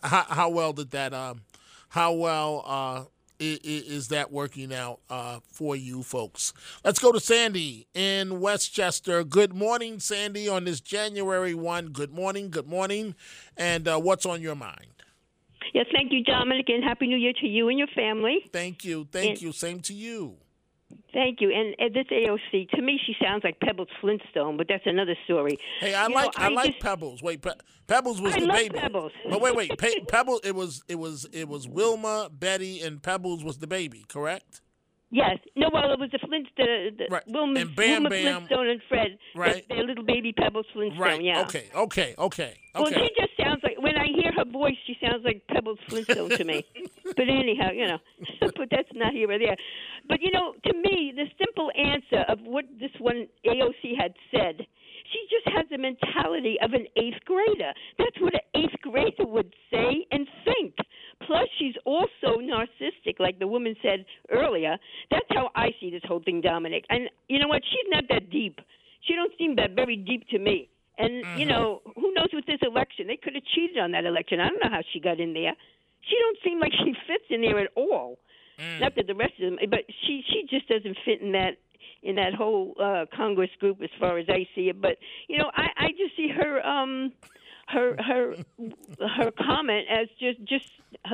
how well did that? Um, how well uh, i- i- is that working out uh, for you folks? Let's go to Sandy in Westchester. Good morning, Sandy, on this January one. Good morning. Good morning. And uh, what's on your mind? Yes, thank you, Dominic, and Happy New Year to you and your family. Thank you. Thank And- you. Same to you. Thank you. And, and this AOC, to me, she sounds like Pebbles Flintstone, but that's another story. Hey, I You like know, I, like just- Pebbles. Wait, Pe- Pebbles was I the baby. Pebbles. But wait, wait, Pe- Pebbles. It was it was it was Wilma, Betty, and Pebbles was the baby. Correct. Yes. No, well, it was the Flint, the, the Wilma, And Bam Wilma Bam- Flintstone and Fred. Right. Their little baby Pebbles Flintstone, Right. yeah. Okay. Okay. Okay. Well, Okay. she just sounds like when I hear her voice, she sounds like Pebbles Flintstone to me. <laughs> but anyhow, you know, <laughs> but that's not here or there. But you know, to me, the simple answer of what this one AOC had said, she just has the mentality of an eighth grader. That's what an eighth grader would say and think. Plus, she's also narcissistic, like the woman said earlier. That's how I see this whole thing, Dominic. And you know what? She's not that deep. She don't seem that very deep to me. And you know, who knows with this election? They could have cheated on that election. I don't know how she got in there. She don't seem like she <laughs> fits in there at all. Not that the rest of them, but she she just doesn't fit in that in that whole uh Congress group as far as I see it. But you know, I I just see her um her her her comment as just just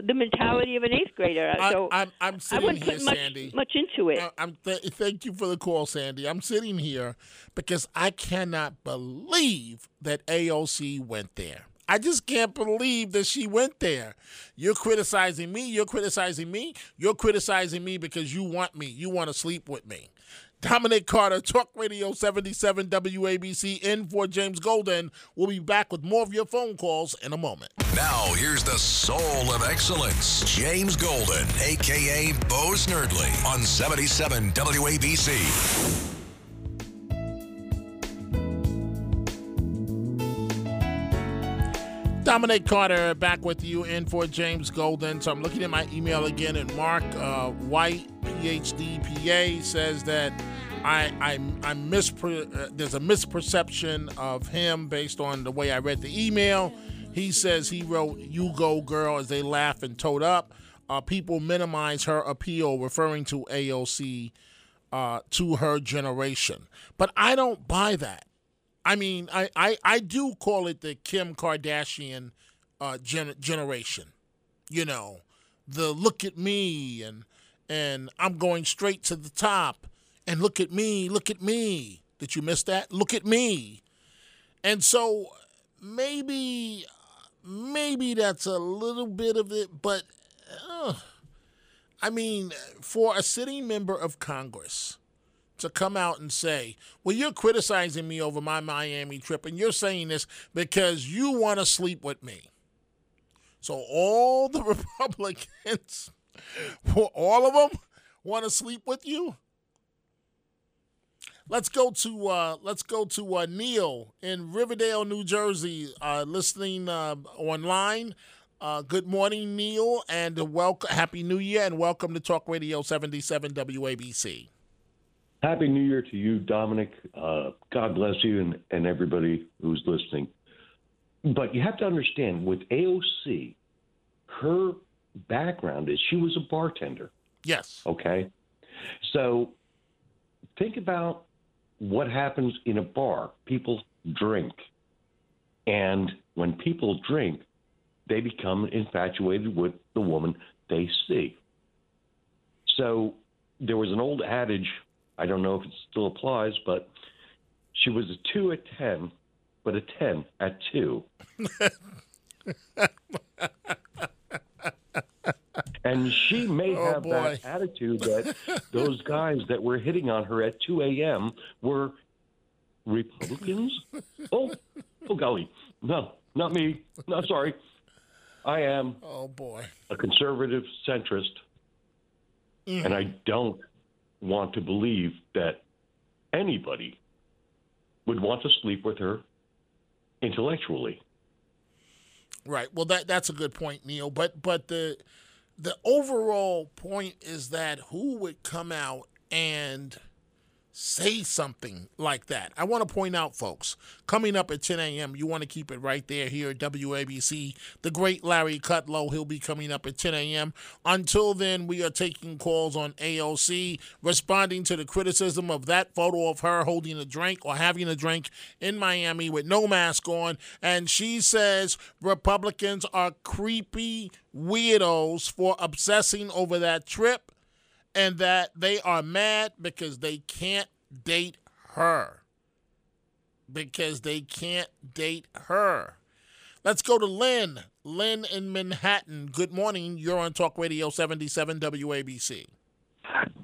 the mentality of an eighth grader. I- So I'm I'm I sitting wouldn't here, put much Sandy. much into it. Uh, I'm th- thank you for the call, Sandy. I'm sitting here because I cannot believe that AOC went there. I just can't believe that she went there. You're criticizing me. You're criticizing me. You're criticizing me because you want me. You want to sleep with me. Dominic Carter, Talk Radio 77 WABC, in for James Golden. We'll be back with more of your phone calls in a moment. Now, here's the soul of excellence, James Golden, a.k.a. Bo Snerdley, on 77 WABC. Dominic Carter back with you in for James Golden. So I'm looking at my email again, and Mark uh, White, PhD, PA, says that I, I, I mispre- uh, there's a misperception of him based on the way I read the email. He says he wrote "You Go Girl" as they laugh and toed up. Uh, people minimize her appeal, referring to AOC uh, to her generation. But I don't buy that. I mean, I, I, I do call it the Kim Kardashian uh, gen- generation. You know, the look at me and and I'm going straight to the top and look at me, look at me. Did you miss that? Look at me. And so maybe maybe that's a little bit of it, but uh, I mean, for a sitting member of Congress to come out and say, well, you're criticizing me over my Miami trip, and you're saying this because you want to sleep with me. So all the <laughs> Republicans, all of them, want to sleep with you. Let's go to uh, let's go to uh, Neil in Riverdale, New Jersey, uh, listening uh, online. Uh, good morning, Neil, and welcome. Happy New Year, and welcome to Talk Radio 77 WABC. Happy New Year to you, Dominic. Uh, God bless you and, and everybody who's listening. But you have to understand with AOC, her background is she was a bartender. Yes. Okay. So think about what happens in a bar. People drink. And when people drink, they become infatuated with the woman they see. So there was an old adage I don't know if it still applies, but she was a two at 10, but a 10 at two. <laughs> and she may Oh, have boy. that attitude <laughs> that those guys that were hitting on her at 2 a.m. were Republicans. <laughs> oh, oh, golly. No, not me. No, sorry. I am Oh boy. a conservative centrist, Mm. and I don't want to believe that anybody would want to sleep with her intellectually. Right. Well, that that's a good point, Neil. But but the the overall point is that who would come out and say something like that? I want to point out, folks, coming up at 10 a.m., you want to keep it right there here at WABC. The great Larry Kudlow, he'll be coming up at 10 a.m. Until then, we are taking calls on AOC, responding to the criticism of that photo of her holding a drink or having a drink in Miami with no mask on. And she says Republicans are creepy weirdos for obsessing over that trip and that they are mad because they can't date her. Because they can't date her. Let's go to Lynn. Lynn in Manhattan. Good morning. You're on Talk Radio 77 WABC.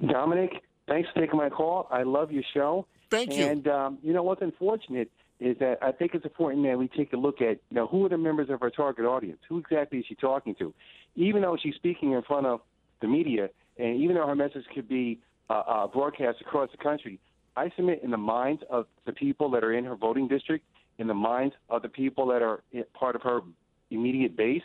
Dominic, thanks for taking my call. I love your show. Thank you. And um, you know what's unfortunate is that I think it's important that we take a look at you know who are the members of our target audience. Who exactly is she talking to? Even though she's speaking in front of the media, and even though her message could be uh, uh, broadcast across the country, I submit in the minds of the people that are in her voting district, in the minds of the people that are part of her immediate base,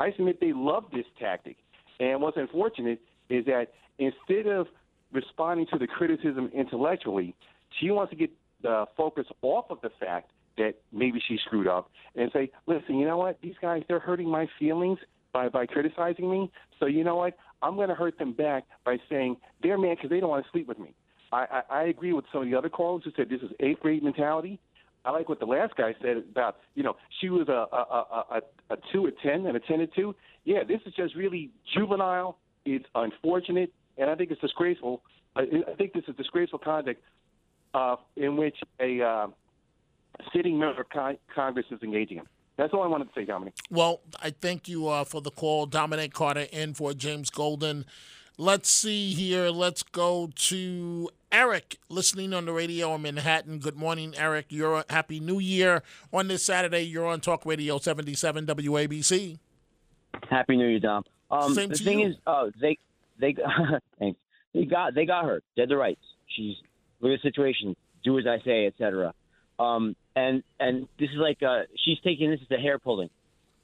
I submit they love this tactic. And what's unfortunate is that instead of responding to the criticism intellectually, she wants to get the focus off of the fact that maybe she screwed up and say, listen, you know what? These guys, they're hurting my feelings by, by criticizing me. So you know what? I'm going to hurt them back by saying they're mad because they don't want to sleep with me. I, I, I agree with some of the other callers who said this is eighth grade mentality. I like what the last guy said about, you know, she was a a, a, a, a two at ten and a ten at two. Yeah, this is just really juvenile. It's unfortunate, and I think it's disgraceful. I, I think this is disgraceful conduct uh, in which a uh, sitting member of con- Congress is engaging in. That's all I wanted to say, Dominic. Well, I thank you uh, for the call. Dominic Carter in for James Golden. Let's see here. Let's go to Eric, listening on the radio in Manhattan. Good morning, Eric. You're happy New Year on this Saturday. You're on Talk Radio 77 WABC. Happy New Year, Dom. Um, Same the to thing you. is, oh, they they <laughs> thanks. They got they got her. Dead to rights. She's look at the situation. Do as I say, etc. Um, and and this is like uh, she's taking this as a hair pulling.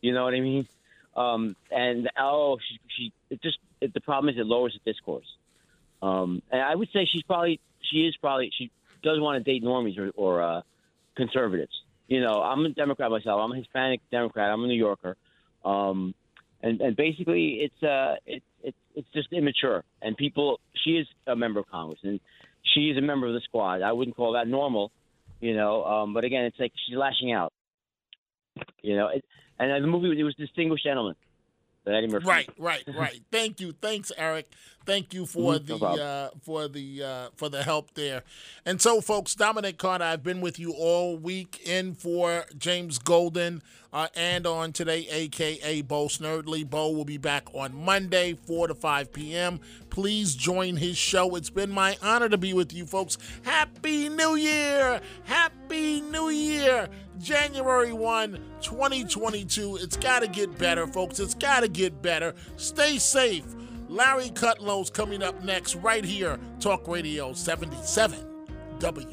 You know what I mean? Um, and oh, she, she it just it, the problem is it lowers the discourse. Um, and I would say she's probably she is probably she does want to date normies or, or uh, conservatives. You know, I'm a Democrat myself. I'm a Hispanic Democrat. I'm a New Yorker. Um, and and basically, it's uh, it, it, it's just immature. And people, she is a member of Congress, and she is a member of the squad. I wouldn't call that normal, you know. Um, but again, it's like she's lashing out. You know, it, and the movie it was Distinguished Gentleman. Eddie Murphy. Right, right, right. <laughs> Thank you, thanks, Eric. Thank you for the uh, for the uh, for the help there. And so, folks, Dominic Carter, I've been with you all week in for James Golden uh, and on today, aka Bo Snerdley. Bo will be back on Monday, four to five p.m. Please join his show. It's been my honor to be with you, folks. Happy New Year! Happy New Year! January 1, 2022. It's got to get better, folks. It's got to get better. Stay safe. Larry Kudlow's coming up next, right here, Talk Radio 77, WABC.